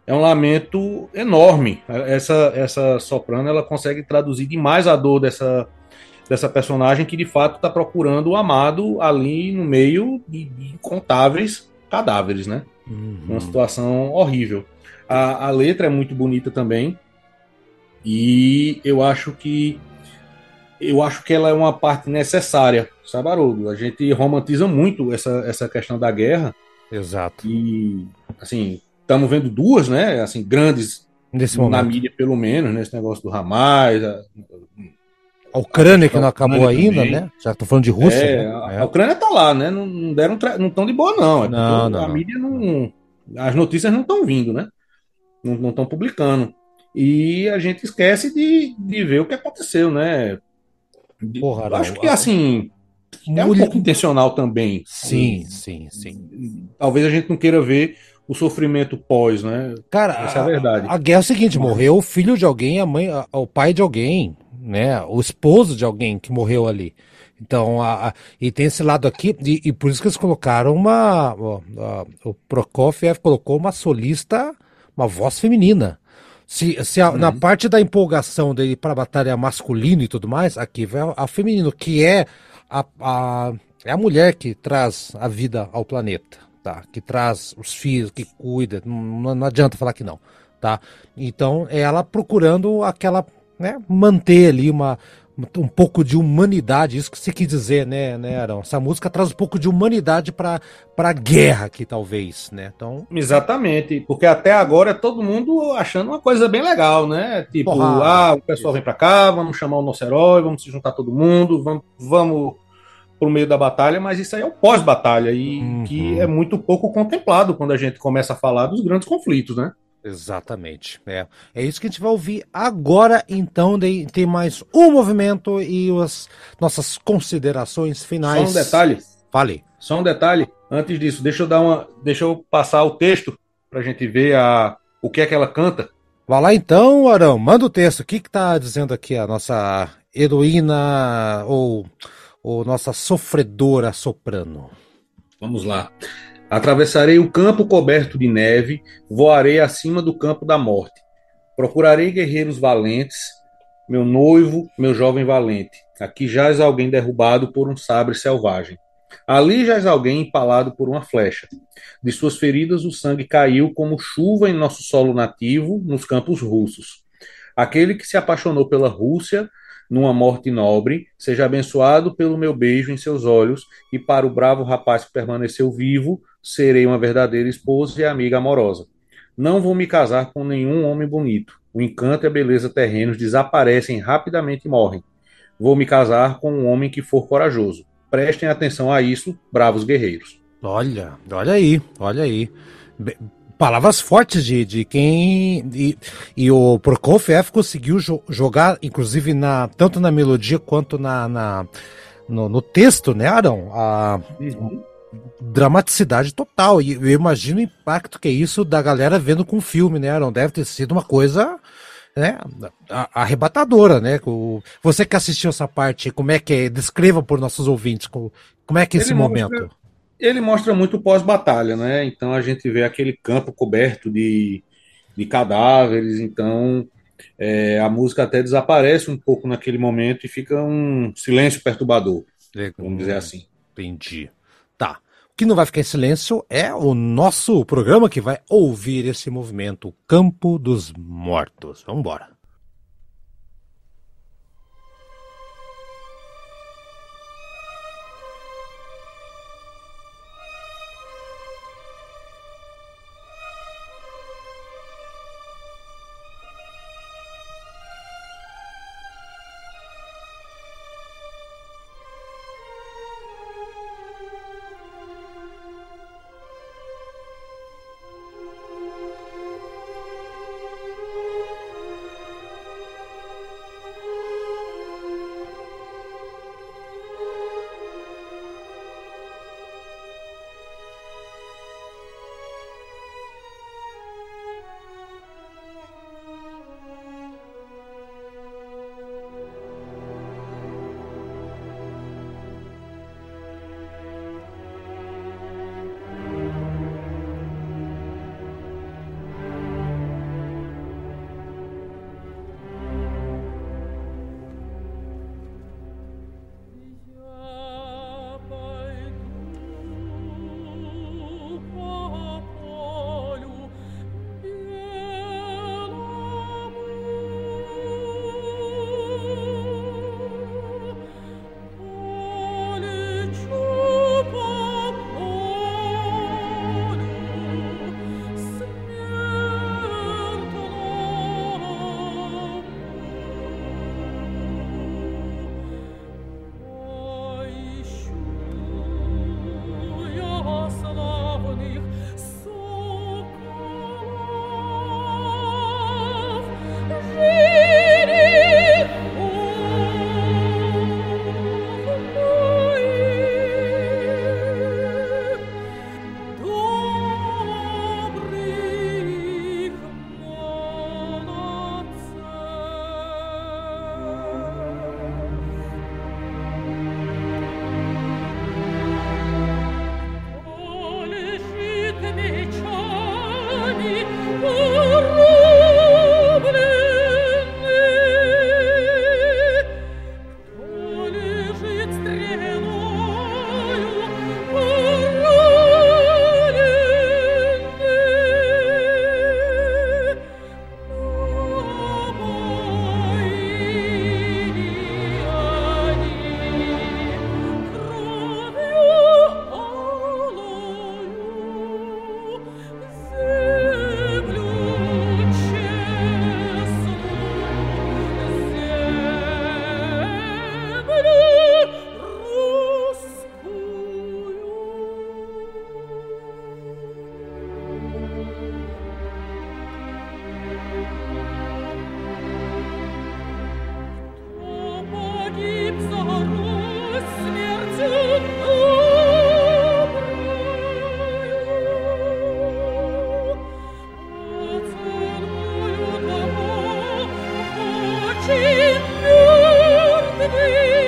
é um lamento enorme. Essa, essa soprano ela consegue traduzir demais a dor dessa, dessa personagem que de fato está procurando o amado ali no meio de, incontáveis cadáveres, né? Uhum. Uma situação horrível. A, a letra é muito bonita também e eu acho que eu acho que ela é uma parte necessária, sabe, Haroldo? A gente romantiza muito essa, essa questão da guerra. Exato. E, assim, estamos vendo duas, né? Assim, grandes Nesse na momento. mídia, pelo menos, nesse negócio do Hamas. A, a Ucrânia que não acabou ainda, também. né? Já tô falando de Rússia. É, né? a, é. a, Ucrânia tá lá, né? Não, não deram não estão de boa, não. É não, não a não. mídia não. As notícias não estão vindo, né? Não estão publicando. E a gente esquece de, de ver o que aconteceu, né? Porra, acho que assim. É um pouco intencional também. Sim, sim, sim. Talvez a gente não queira ver o sofrimento pós, né? Cara, essa é a verdade. A, a guerra é o seguinte: morreu o filho de alguém, a mãe, a, o pai de alguém, né? O esposo de alguém que morreu ali. Então, a, a, e tem esse lado aqui, e, e, por isso que eles colocaram uma. o Prokofiev colocou uma solista, uma voz feminina. Se, se uhum. na parte da empolgação dele para a batalha masculino e tudo mais, aqui vai a, a feminino, que é a, a, é a mulher que traz a vida ao planeta tá? Que traz os filhos, que cuida, não, não adianta falar que não, tá? Então, é ela procurando aquela, né, manter ali uma um pouco de humanidade, isso que você quis dizer, né, né, Arão? Essa música traz um pouco de humanidade para a guerra aqui, talvez, né? Então... Exatamente, porque até agora é todo mundo achando uma coisa bem legal, né? Tipo, Porra, ah, o pessoal vem para cá, vamos chamar o nosso herói, vamos se juntar todo mundo, vamos, vamos por meio da batalha, mas isso aí é o pós-batalha e uhum. que é muito pouco contemplado quando a gente começa a falar dos grandes conflitos, né? Exatamente. É, é isso que a gente vai ouvir agora. Então, tem mais um movimento e as nossas considerações finais. Só um detalhe. Fale. Só um detalhe. Antes disso, deixa eu dar uma, deixa eu passar o texto para a gente ver a, o que é que ela canta. Vai lá então, Arão. Manda o texto. O que está dizendo aqui a nossa heroína ou ou nossa sofredora soprano? Vamos lá. Atravessarei o campo coberto de neve, voarei acima do campo da morte. Procurarei guerreiros valentes, meu noivo, meu jovem valente. Aqui jaz alguém derrubado por um sabre selvagem. Ali jaz alguém empalado por uma flecha. De suas feridas o sangue caiu como chuva em nosso solo nativo, nos campos russos. Aquele que se apaixonou pela Rússia numa morte nobre, seja abençoado pelo meu beijo em seus olhos, e para o bravo rapaz que permaneceu vivo, serei uma verdadeira esposa e amiga amorosa. Não vou me casar com nenhum homem bonito. O encanto e a beleza terrenos desaparecem rapidamente e morrem. Vou me casar com um homem que for corajoso. prestem atenção a isso, bravos guerreiros. Olha, olha aí, olha aí. Be palavras fortes de, de quem. E, e o Prokofiev conseguiu jo jogar, inclusive, na, tanto na melodia quanto na, na no, no, texto, né, Arão? A uhum. dramaticidade total. E eu imagino o impacto que é isso da galera vendo com o filme, né, Arão? Deve ter sido uma coisa né, arrebatadora, né? Você que assistiu essa parte, como é que é? Descreva por nossos ouvintes como, como é que é esse ele momento. Mostra, ele mostra muito pós-batalha, né? Então a gente vê aquele campo coberto de, de cadáveres, então é, a música até desaparece um pouco naquele momento e fica um silêncio perturbador, Legal. vamos dizer assim. Entendi. Tá que não vai ficar em silêncio é o nosso programa que vai ouvir esse movimento, Campo dos Mortos. Vamos embora. in nur the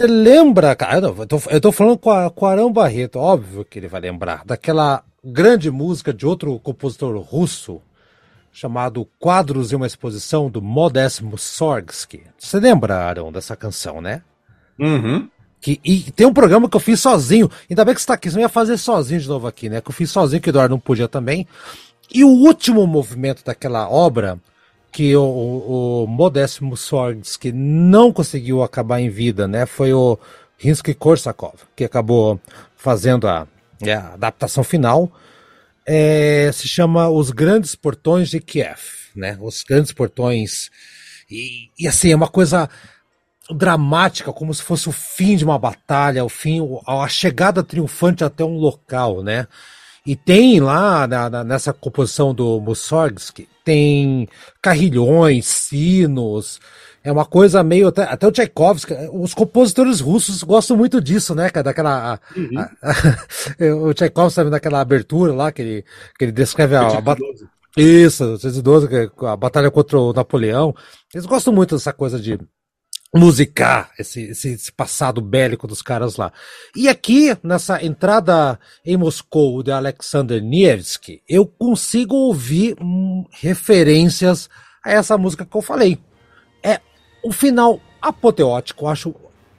Você lembra, cara? Eu tô, eu tô falando com, a, com o Arão Barreto, óbvio que ele vai lembrar, daquela grande música de outro compositor russo, chamado Quadros e uma Exposição, do Modest Mussorgsky. Você lembra, Arão, dessa canção, né? Uhum. Que, e tem um programa que eu fiz sozinho. Ainda bem que você tá aqui, você não ia fazer sozinho de novo aqui, né? Que eu fiz sozinho, que o Eduardo não podia também. E o último movimento daquela obra, que o, o, o Mussorgsky não conseguiu acabar em vida, né? Foi o Rinsky-Korsakov, que acabou fazendo a, é, a adaptação final. É, se chama Os Grandes Portões de Kiev, né? Os Grandes Portões. E, e assim, é uma coisa dramática, como se fosse o fim de uma batalha, o fim, a chegada triunfante até um local, né? E tem lá na, na, nessa composição do Mussorgsky, tem carrilhões, sinos, é uma coisa meio. Até, até o Tchaikovsky, os compositores russos gostam muito disso, né? Daquela. Uhum. A, a, o Tchaikovsky sabe daquela abertura lá que ele, que ele descreve a, a batalha. Isso, 812, a batalha contra o Napoleão. Eles gostam muito dessa coisa de musicar esse, esse, esse, passado bélico dos caras lá. E aqui, nessa entrada em Moscou de Alexander Nevsky, eu consigo ouvir hum, referências a essa música que eu falei. É um final apoteótico, acho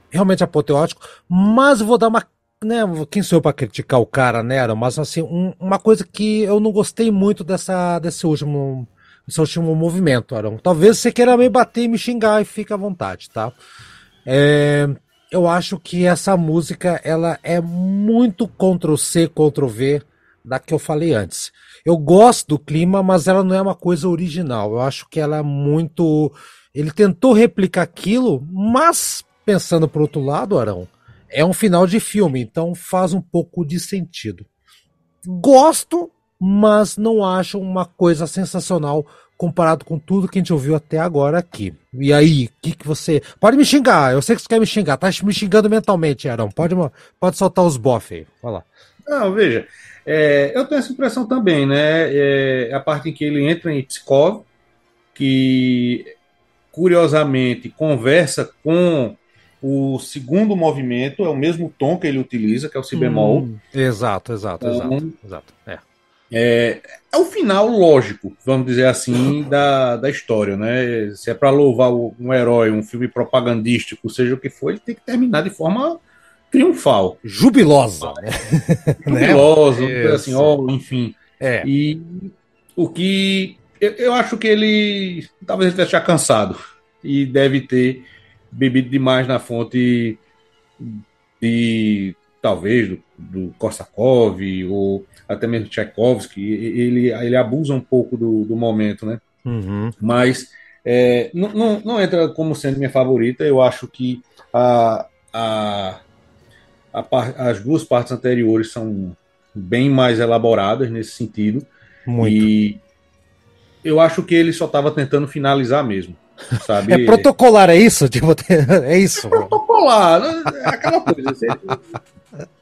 realmente apoteótico, mas vou dar uma. Né, quem sou eu para criticar o cara, né? Mas assim, um, uma coisa que eu não gostei muito dessa, desse último esse último movimento, Arão. Talvez você queira me bater e me xingar e fica à vontade, tá? É, eu acho que essa música ela é muito Ctrl C, Ctrl V da que eu falei antes. Eu gosto do clima, mas ela não é uma coisa original. Eu acho que ela é muito. Ele tentou replicar aquilo, mas pensando por outro lado, Arão, é um final de filme, então faz um pouco de sentido. Gosto, mas não acho uma coisa sensacional comparado com tudo que a gente ouviu até agora aqui. E aí, o que, que você. Pode me xingar, eu sei que você quer me xingar, tá me xingando mentalmente, Arão. Pode, pode soltar os bof aí, vai lá. Não, veja, é, eu tenho essa impressão também, né? É, a parte em que ele entra em Pskov, que curiosamente conversa com o segundo movimento, é o mesmo tom que ele utiliza, que é o si bemol. Hum, exato, exato, então, exato, exato. É. É, é o final lógico, vamos dizer assim, da, da história, né? Se é para louvar um herói, um filme propagandístico, seja o que for, ele tem que terminar de forma triunfal. Jubilosa, né? Jubilosa, assim, ó, enfim. É. E o que eu, eu acho que ele talvez ele esteja cansado e deve ter bebido demais na fonte de talvez do, do Korsakov ou até mesmo Tchaikovsky, ele, ele abusa um pouco do, do momento, né? Uhum. Mas é, não, não, não, entra como sendo minha favorita. Eu acho que a, a, a, as duas partes anteriores são bem mais elaboradas nesse sentido. Muito. E eu acho que ele só estava tentando finalizar mesmo. Sabe? É protocolar, é isso? Tipo, é isso. É protocolar, é aquela coisa.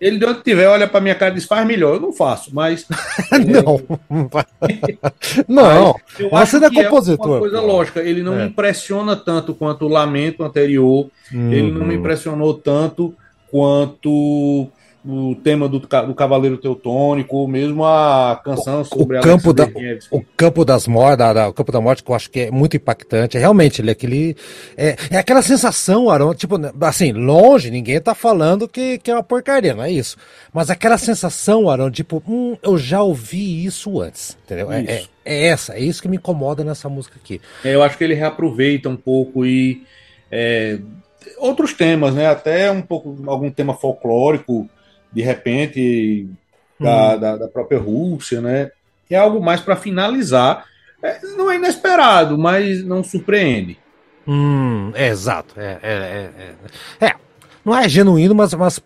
Ele de onde tiver, olha pra minha cara e diz, faz melhor. Eu não faço, mas. não. não. Eu acho é que compositor. É uma coisa lógica. Ele não é. me impressiona tanto quanto o Lamento anterior. Uhum. Ele não me uhum. impressionou tanto quanto o tema do, do Cavaleiro Teutônico, ou mesmo a canção sobre o campo da, o campo das mortes, o campo da morte que eu acho que é muito impactante. Realmente, ele é aquele é, é aquela sensação, Arão, tipo, assim, longe, ninguém tá falando que, que é uma porcaria, não é isso. Mas aquela sensação, Arão, tipo, hum, eu já ouvi isso antes, entendeu? É, é, é, essa, é isso que me incomoda nessa música aqui. É, eu acho que ele reaproveita um pouco e é, outros temas, né? Até um pouco algum tema folclórico de repente da, hum. da, da, própria Rússia, né? É algo mais para finalizar. É, não é inesperado, mas não surpreende. Hum, é, exato. É, é, é, é, não é genuíno, mas, mas,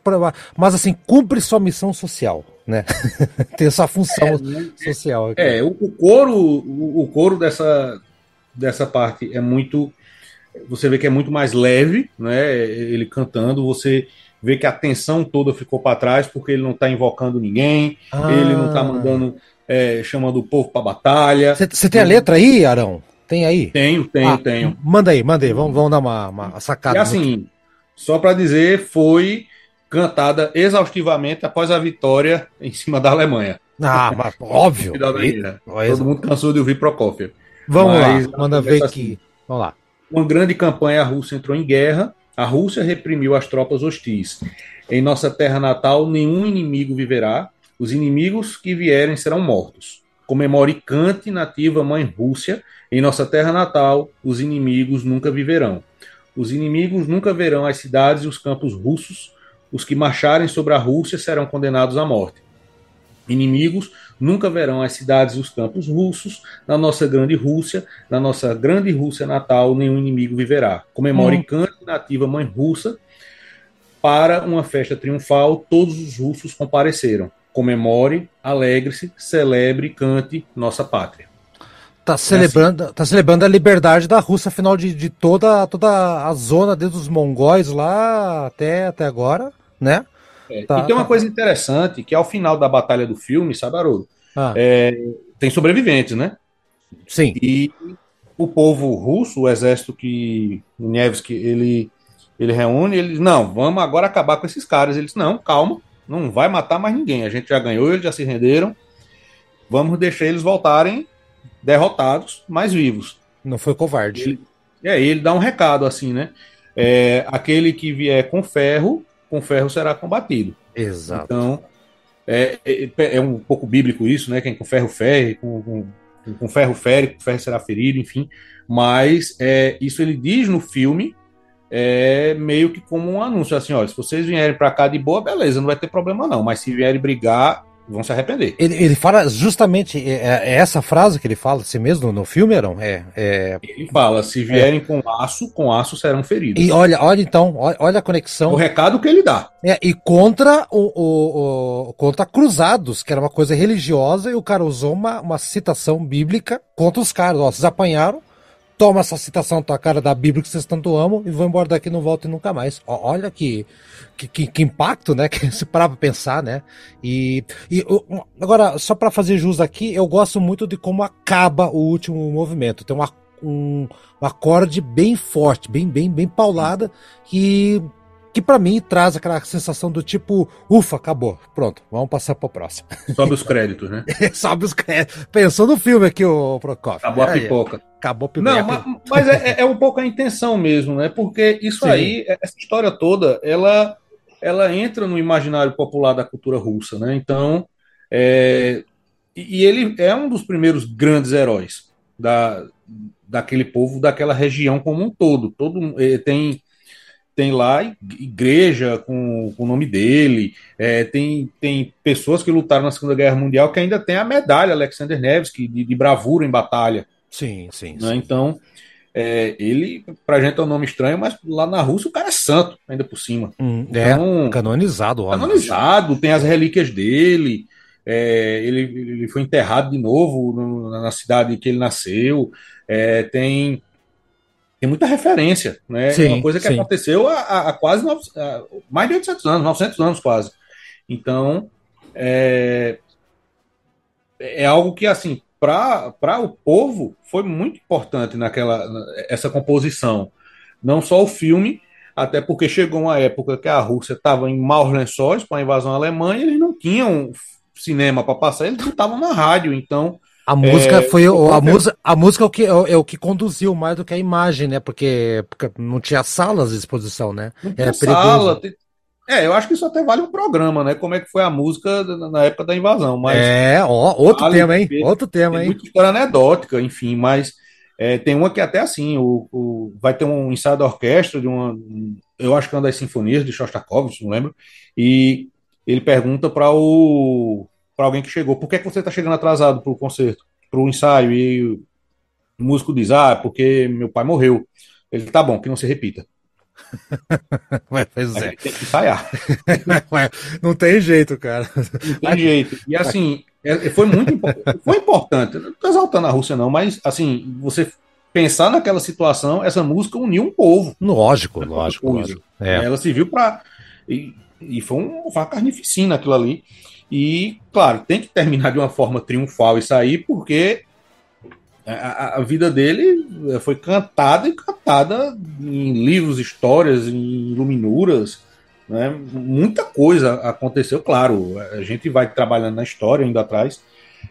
mas assim, cumpre sua missão social, né? Tem essa função é, social. Aqui. É, o, o coro, o, o coro dessa, dessa parte é muito. Você vê que é muito mais leve, né? Ele cantando, você vê que a atenção toda ficou para trás porque ele não está invocando ninguém, ah. ele não está mandando, é, chamando o povo para batalha. Você tem a letra aí, Arão? Tem aí? Tenho, tenho, ah, tenho. Manda aí, manda aí, vamos, vamos dar uma, uma sacada. E assim, só para dizer, foi cantada exaustivamente após a vitória em cima da Alemanha. Ah, mas óbvio. Todo mundo cansou de ouvir Prokofiev. Vamos mas, lá, manda ver assim, Vamos lá. Uma grande campanha, a Rússia entrou em guerra, a Rússia reprimiu as tropas hostis. Em nossa terra natal, nenhum inimigo viverá, os inimigos que vierem serão mortos. Comemore cante nativa mãe Rússia, em nossa terra natal, os inimigos nunca viverão. Os inimigos nunca verão as cidades e os campos russos, os que marcharem sobre a Rússia serão condenados à morte. Inimigos nunca verão as cidades e os campos russos. Na nossa grande Rússia, na nossa grande Rússia natal, nenhum inimigo viverá. Comemore hum. cante nativa mãe russa. Para uma festa triunfal, todos os russos compareceram. Comemore, alegre-se, celebre, cante nossa pátria. Tá celebrando, é assim. tá celebrando a liberdade da Rússia, afinal de, de toda, toda a zona, desde os mongóis lá até, até agora, né? É, tá, e tem uma tá. coisa interessante, que ao final da batalha do filme, sabe, Haroldo? Ah. É, tem sobreviventes, né? Sim. E o povo russo, o exército que o Nevsky, ele, ele reúne, eles, não, vamos agora acabar com esses caras. Eles, não, calma, não vai matar mais ninguém. A gente já ganhou, eles já se renderam. Vamos deixar eles voltarem derrotados, mas vivos. Não foi covarde. Ele, é, ele dá um recado assim, né? É, aquele que vier com ferro, com ferro será combatido. Exato. Então, é, é, é um pouco bíblico isso, né? Quem com ferro ferre, com, com, com ferro fere, com ferro será ferido, enfim. Mas é, isso ele diz no filme, é meio que como um anúncio, assim, olha, se vocês vierem para cá de boa, beleza, não vai ter problema não, mas se vierem brigar, vão se arrepender. Ele, ele fala justamente é, é, é essa frase que ele fala assim mesmo no filme, Aaron? É, é... Ele fala: se vierem é. com aço, com aço serão feridos. E olha, olha então, olha, a conexão. O recado que ele dá. É, e contra o, o, o, contra cruzados, que era uma coisa religiosa, e o cara usou uma, uma citação bíblica contra os caras. Ó, vocês apanharam, toma essa citação tua cara da Bíblia que vocês tanto amam e vão embora daqui não voltem nunca mais. olha que, que, que, que impacto, né? Que se parar pra pensar, né? E, e agora, só para fazer jus aqui, eu gosto muito de como acaba o último movimento. Tem uma, um, um acorde bem forte, bem, bem, bem paulada, que que para mim traz aquela sensação do tipo, ufa, acabou, pronto, vamos passar para o próximo. Sobe os créditos, né? Sobe os créditos. Pensou no filme aqui, o Prokofiev. Acabou a pipoca. Acabou a pipoca. Não, mas, mas é, é, um pouco a intenção mesmo, né? Porque isso Sim. aí, essa história toda, ela, ela entra no imaginário popular da cultura russa, né? Então, é, e ele é um dos primeiros grandes heróis da, daquele povo, daquela região como um todo. Todo eh, tem tem lá igreja com, com o nome dele, é, tem, tem pessoas que lutaram na Segunda Guerra Mundial que ainda tem a medalha Alexander Nevsky de, de bravura em batalha. Sim, sim. Né? sim. Então, é, ele, pra gente é um nome estranho, mas lá na Rússia o cara é santo, ainda por cima. Hum, é, então, canonizado. Homem. Canonizado, tem as relíquias dele, é, ele, ele foi enterrado de novo no, na cidade que ele nasceu, é, tem tem muita referência, né? Sim, uma coisa que sim. aconteceu há, há quase nove, há mais de 800 anos, 900 anos quase. Então, é, é algo que, assim, para o povo foi muito importante naquela essa composição. Não só o filme, até porque chegou uma época que a Rússia estava em maus lençóis com a invasão alemã e eles não tinham cinema para passar, eles estavam na rádio, então a música é, foi a, música, a música é o, que, é, é, o que conduziu mais do que a imagem, né? Porque, porque não tinha salas de exposição, né? Não Era sala. É, eu acho que isso até vale um programa, né? Como é que foi a música na época da invasão. Mas é, ó, outro vale, tema, hein? Outro tema, hein? Muita história anedótica, enfim, mas é, tem uma que é até assim, o, o, vai ter um ensaio da orquestra de uma, eu acho que é uma das sinfonias de Shostakovich, não lembro, e ele pergunta para o para alguém que chegou, por que, é que você está chegando atrasado para o concerto, para o ensaio? E o músico diz, ah, porque meu pai morreu. Ele, tá bom, que não se repita. Ué, pois é. Tem que ensaiar. Ué, não tem jeito, cara. Não tem jeito. E assim, é, foi muito foi importante. Não estou exaltando a Rússia, não, mas assim, você pensar naquela situação, essa música uniu um povo. Lógico, lógico. lógico. É. Ela se viu para. E, e foi um, uma carnificina aquilo ali. E, claro, tem que terminar de uma forma triunfal isso aí, porque a, a vida dele foi cantada e cantada em livros, histórias, em luminuras. Né? Muita coisa aconteceu, claro. A gente vai trabalhando na história, indo atrás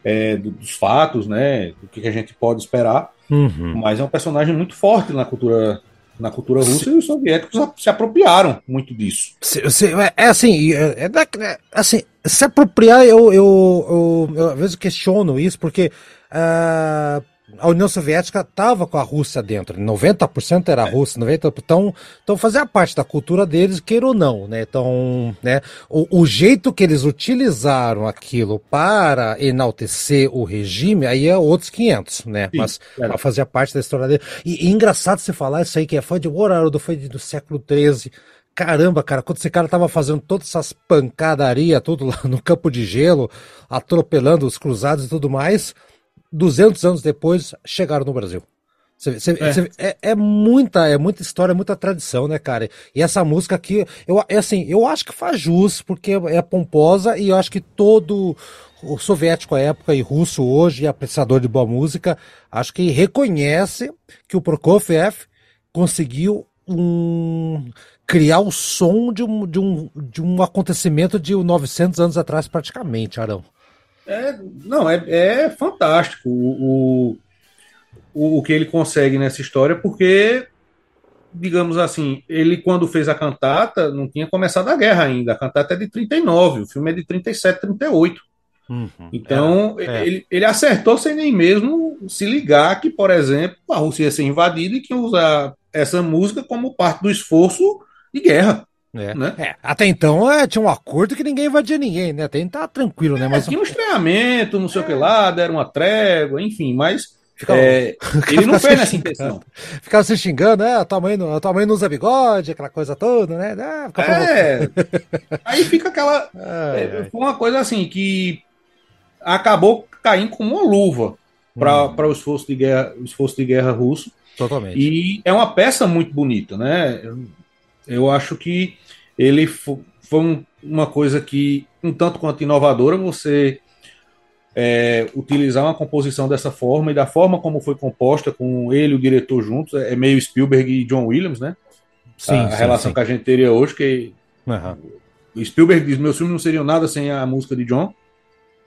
é, dos fatos, né? Do que a gente pode esperar. Uhum. Mas é um personagem muito forte na cultura na cultura russa e os soviéticos se apropriaram muito disso. Se, se, é, é assim, é, é, assim, se apropriar, eu, eu, eu, eu às vezes questiono isso, porque uh, a União Soviética estava com a Rússia dentro, 90% era a Rússia, 90%, então, então fazia parte da cultura deles, queira ou não, né? Então, né, o, o jeito que eles utilizaram aquilo para enaltecer o regime, aí é outros 500, né? Sim, Mas é. fazia parte da história dele. E, e engraçado você falar isso aí, que foi de Haroldo, foi do século XIII, Caramba, cara, quando esse cara tava fazendo todas essas pancadaria, tudo lá no campo de gelo, atropelando os cruzados e tudo mais, 200 anos depois, chegaram no Brasil. Cê, cê, é. Cê, é. é. muita, é muita história, muita tradição, né, cara? E essa música aqui, eu, é assim, eu acho que faz jus, porque é pomposa e eu acho que todo o soviético à época e russo hoje, apreciador de boa música, acho que reconhece que o Prokofiev conseguiu um, criar o som de um, de, um, de um acontecimento de 900 anos atrás, praticamente, Arão. É, não, é, é fantástico o, o, o que ele consegue nessa história, porque, digamos assim, ele quando fez a cantata, não tinha começado a guerra ainda. A cantata é de 39, o filme é de 37, 38. Uhum, então, é, é. Ele, ele acertou sem nem mesmo se ligar que, por exemplo, a Rússia ia ser invadida e que ia usar essa música como parte do esforço de guerra. É. Né? É, até então é, tinha um acordo que ninguém invadia ninguém, né? Até então tá tranquilo, né? É, mas... Tinha um estranhamento, não sei o que lá, deram uma trégua, enfim, mas Ficava, é, ele não fez nessa intenção. Ficava se xingando, né? A tua, mãe não, a tua mãe não usa bigode, aquela coisa toda, né? Ah, é, aí fica aquela. Ai, é, foi uma coisa assim que acabou caindo como uma luva para hum. o esforço de guerra, o esforço de guerra russo. Totalmente. E é uma peça muito bonita, né? Eu, acho que ele foi um, uma coisa que, um tanto quanto inovadora, você é, utilizar uma composição dessa forma e da forma como foi composta, com ele e o diretor juntos, é meio Spielberg e John Williams, né? Sim, a, sim, relação sim. que a gente teria hoje, que uhum. Spielberg diz: meus filmes não seriam nada sem a música de John.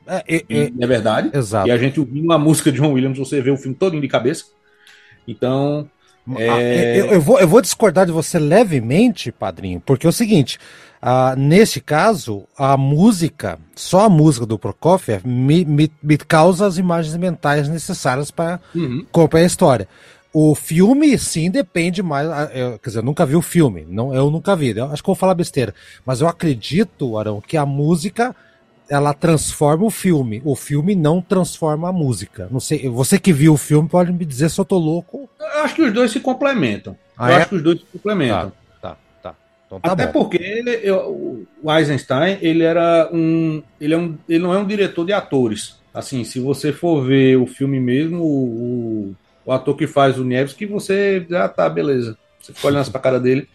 É, é, é, é verdade. Exato. E a gente ouvindo a música de John Williams, você vê o filme todo de cabeça. Então, é... Eu, eu, vou, eu vou discordar de você levemente, padrinho, porque é o seguinte: uh, nesse caso, a música, só a música do Prokofiev, me, me, me causa as imagens mentais necessárias para uhum. a história. O filme, sim, depende mais. Ah, eu, quer dizer, eu nunca vi o filme, não, eu nunca vi. Eu acho que eu vou falar besteira. Mas eu acredito, Arão, que a música ela transforma o filme. O filme não transforma a música. Não sei, você que viu o filme pode me dizer se eu tô louco. Eu acho que os dois se complementam. Ah, eu é? acho que os dois se complementam. Tá, tá, tá. Então tá Até bom. porque ele, eu, o Eisenstein, ele era um ele, é um. ele não é um diretor de atores. Assim, se você for ver o filme mesmo, o, o ator que faz o Nevsky, você já ah, tá, beleza. Você fica olhando pra cara dele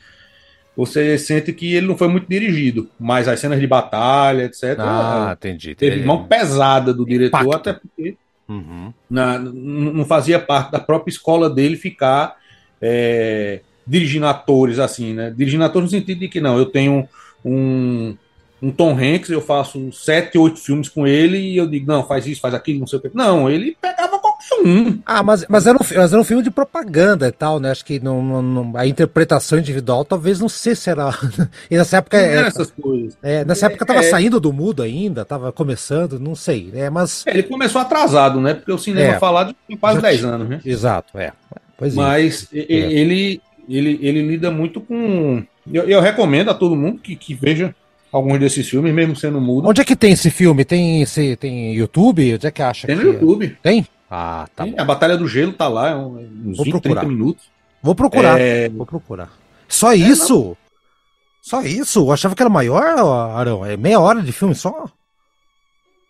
você sente que ele não foi muito dirigido, mas as cenas de batalha, etc. Ah, entendi. Teve mão pesada do diretor, Impacto. até porque uhum. na, não fazia parte da própria escola dele ficar é, dirigindo atores assim, né? Dirigindo atores no sentido de que não, eu tenho um, um Tom Hanks, eu faço sete, oito filmes com ele e eu digo, não, faz isso, faz aquilo, não sei o que. Não, ele pegava um. Ah, mas, mas, era um, mas era um filme de propaganda e tal, né? Acho que não, não, a interpretação individual talvez não sei se era. e nessa época. É, essas coisas. É, nessa época tava é, saindo do mudo ainda, tava começando, não sei. É, mas... É, ele começou atrasado, né? Porque o cinema é, falado tem quase 10 anos, né? Exato, é. Pois é. mas ele, ele, ele lida muito com. Eu, eu recomendo a todo mundo que, que veja alguns desses filmes, mesmo sendo mudo. Onde é que tem esse filme? Tem, esse, tem YouTube? Onde é que acha? Tem no YouTube. Tem? Ah, tá Sim, A Batalha do Gelo tá lá, é uns Vou 20, procurar. 30 minutos. Vou procurar. É... Vou procurar. Só é, isso? Não. Só isso? Eu achava que era maior, Arão. É meia hora de filme só?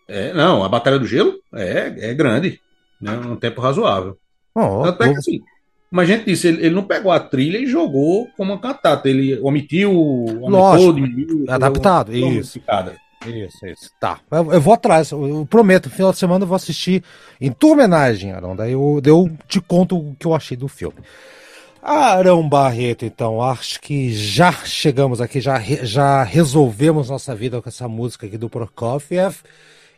É, não, a Batalha do Gelo é, é grande. Né, um tempo razoável. Oh, Até vou... que assim, como a gente disse, ele, ele, não pegou a trilha e jogou como uma cantata. Ele omitiu, Lógico, diminuiu, adaptado, isso. Isso, isso. Tá. Eu, eu vou atrás, eu, eu, prometo, no final de semana eu vou assistir em tua homenagem, Arão. Daí eu, eu te conto o que eu achei do filme. Arão Barreto, então, acho que já chegamos aqui, já, já resolvemos nossa vida com essa música aqui do Prokofiev.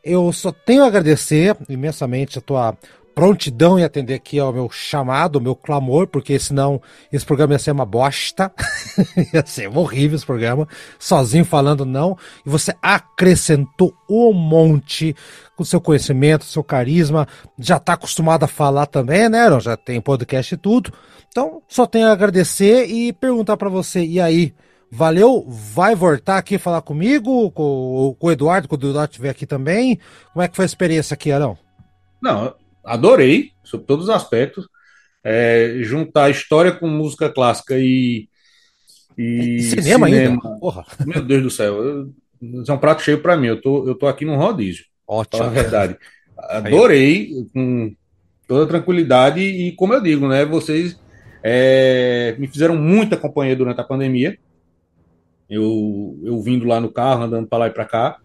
Eu só tenho a agradecer imensamente a tua prontidão em atender aqui ao meu chamado, ao meu clamor, porque senão esse programa ia ser uma bosta. ia ser horrível esse programa, sozinho falando não. E você acrescentou um monte com seu conhecimento, seu carisma. Já está acostumado a falar também, né? Já tem podcast e tudo. Então, só tenho a agradecer e perguntar para você, e aí? Valeu? Vai voltar aqui falar comigo, com, com o Eduardo, quando o Eduardo estiver aqui também? Como é que foi a experiência aqui, Arão? Não, adorei, sobre todos os aspectos. É, juntar história com música clássica e. E, cinema, cinema, ainda? Porra. Meu Deus do céu. Isso é um prato cheio para mim. Eu tô, eu tô aqui no rodízio. Ótimo. É verdade. Adorei, com toda tranquilidade. E como eu digo, né? Vocês é, me fizeram muita companhia durante a pandemia. Eu, eu vindo lá no carro, andando para lá e para cá.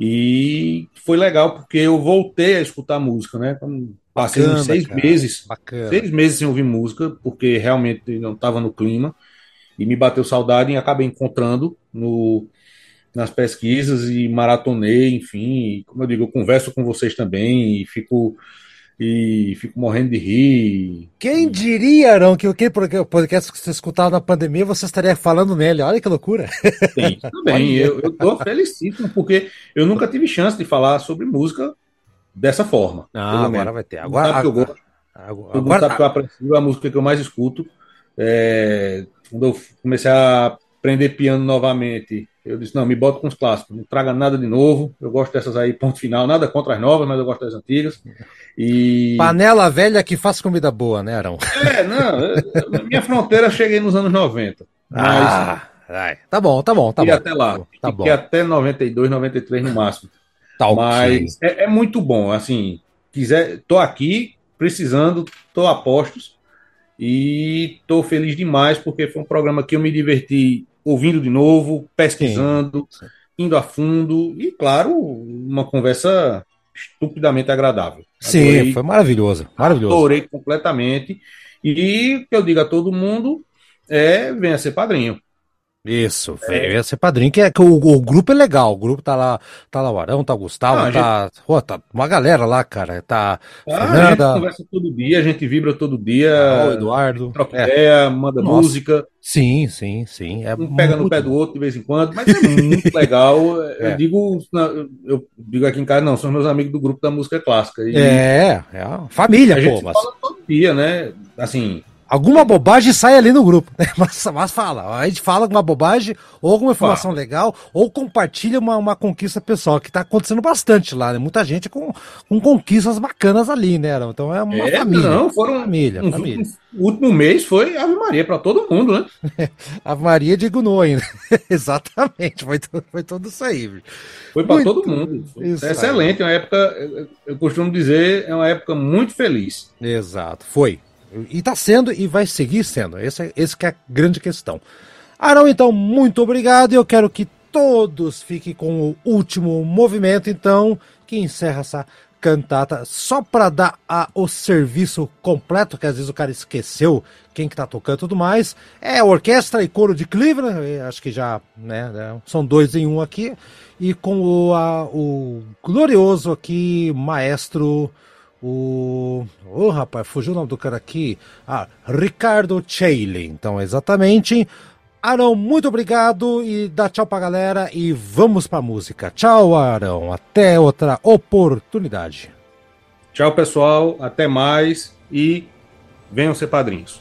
E foi legal porque eu voltei a escutar música, né? Então, passei bacana, uns seis cara, meses, bacana. seis meses sem ouvir música, porque realmente não estava no clima. E me bateu saudade e acabei encontrando no, nas pesquisas e maratonei, enfim. como eu digo, eu converso com vocês também e fico e fico morrendo de rir. Quem diria, Arão, que o podcast que você escutava na pandemia você estaria falando nele? Olha que loucura. Sim, também. eu, eu tô felicíssimo, porque eu nunca tive chance de falar sobre música dessa forma. Ah, agora vai ter. Agora, agora, eu gosto. Agora, agora sabe que eu aprecio a música que eu mais escuto. É, quando eu comecei a aprender piano novamente, eu disse, não, me bota com os clássicos, não traga nada de novo. Eu gosto dessas aí, ponto final. Nada contra as novas, mas eu gosto das antigas. E... Panela velha que faz comida boa, né, Arão? É, não. minha fronteira cheguei nos anos 90. Mas... Ah, ai, tá bom, tá bom, tá e bom. até lá. Tá bom. até 92, 93 no máximo. Tá mas é, é, muito bom, assim, quiser, tô aqui precisando, tô a postos e tô feliz demais porque foi um programa que eu me diverti ouvindo de novo, pesquisando, sim, sim. indo a fundo e, claro, uma conversa estupidamente agradável. Sim, adorei, foi maravilhoso, maravilhoso. Adorei completamente. E o que eu digo a todo mundo é venha ser padrinho. Isso, é. ia ser padrinho, que, é, que o, o, grupo é legal, o grupo tá lá, tá lá o Arão, tá o Gustavo, Não, tá, gente... pô, tá uma galera lá, cara, tá ah, Fernanda... A gente conversa todo dia, a gente vibra todo dia, ah, o Eduardo, troca é. ideia, manda Nossa. música. Sim, sim, sim. É um pega no pé do outro de vez em quando, mas é muito legal. É. Eu digo, eu digo aqui em casa, não, são meus amigos do grupo da música clássica. E é, é família, a pô, gente mas... fala todo dia, né? Assim, Alguma bobagem sai ali no grupo, né? Mas, mas fala, a gente fala alguma bobagem, ou alguma informação legal, ou compartilha uma, uma conquista pessoal, que tá acontecendo bastante lá, né? Muita gente com, com conquistas bacanas ali, né? Então é uma é, família. Não, foram. Família, um, família. O último mês foi Ave Maria para todo mundo, né? Ave Maria de Gunô ainda. Exatamente, foi, foi tudo isso aí. Foi para todo mundo. Excelente, é uma época, eu costumo dizer, é uma época muito feliz. Exato, foi. E está sendo e vai seguir sendo. Esse, esse que é a grande questão. Arão, então, muito obrigado. Eu quero que todos fiquem com o último movimento, então, que encerra essa cantata só para dar a, o serviço completo, que às vezes o cara esqueceu quem que tá tocando e tudo mais. É orquestra e coro de Cleveland, acho que já, né, né, são dois em um aqui. E com o, a, o glorioso aqui, maestro o. Oh, rapaz, fugiu o nome do cara aqui. Ah, Ricardo Chailey. Então, exatamente. Arão, muito obrigado e dá tchau pra galera e vamos pra música. Tchau, Arão. Até outra oportunidade. Tchau, pessoal. Até mais e venham ser padrinhos.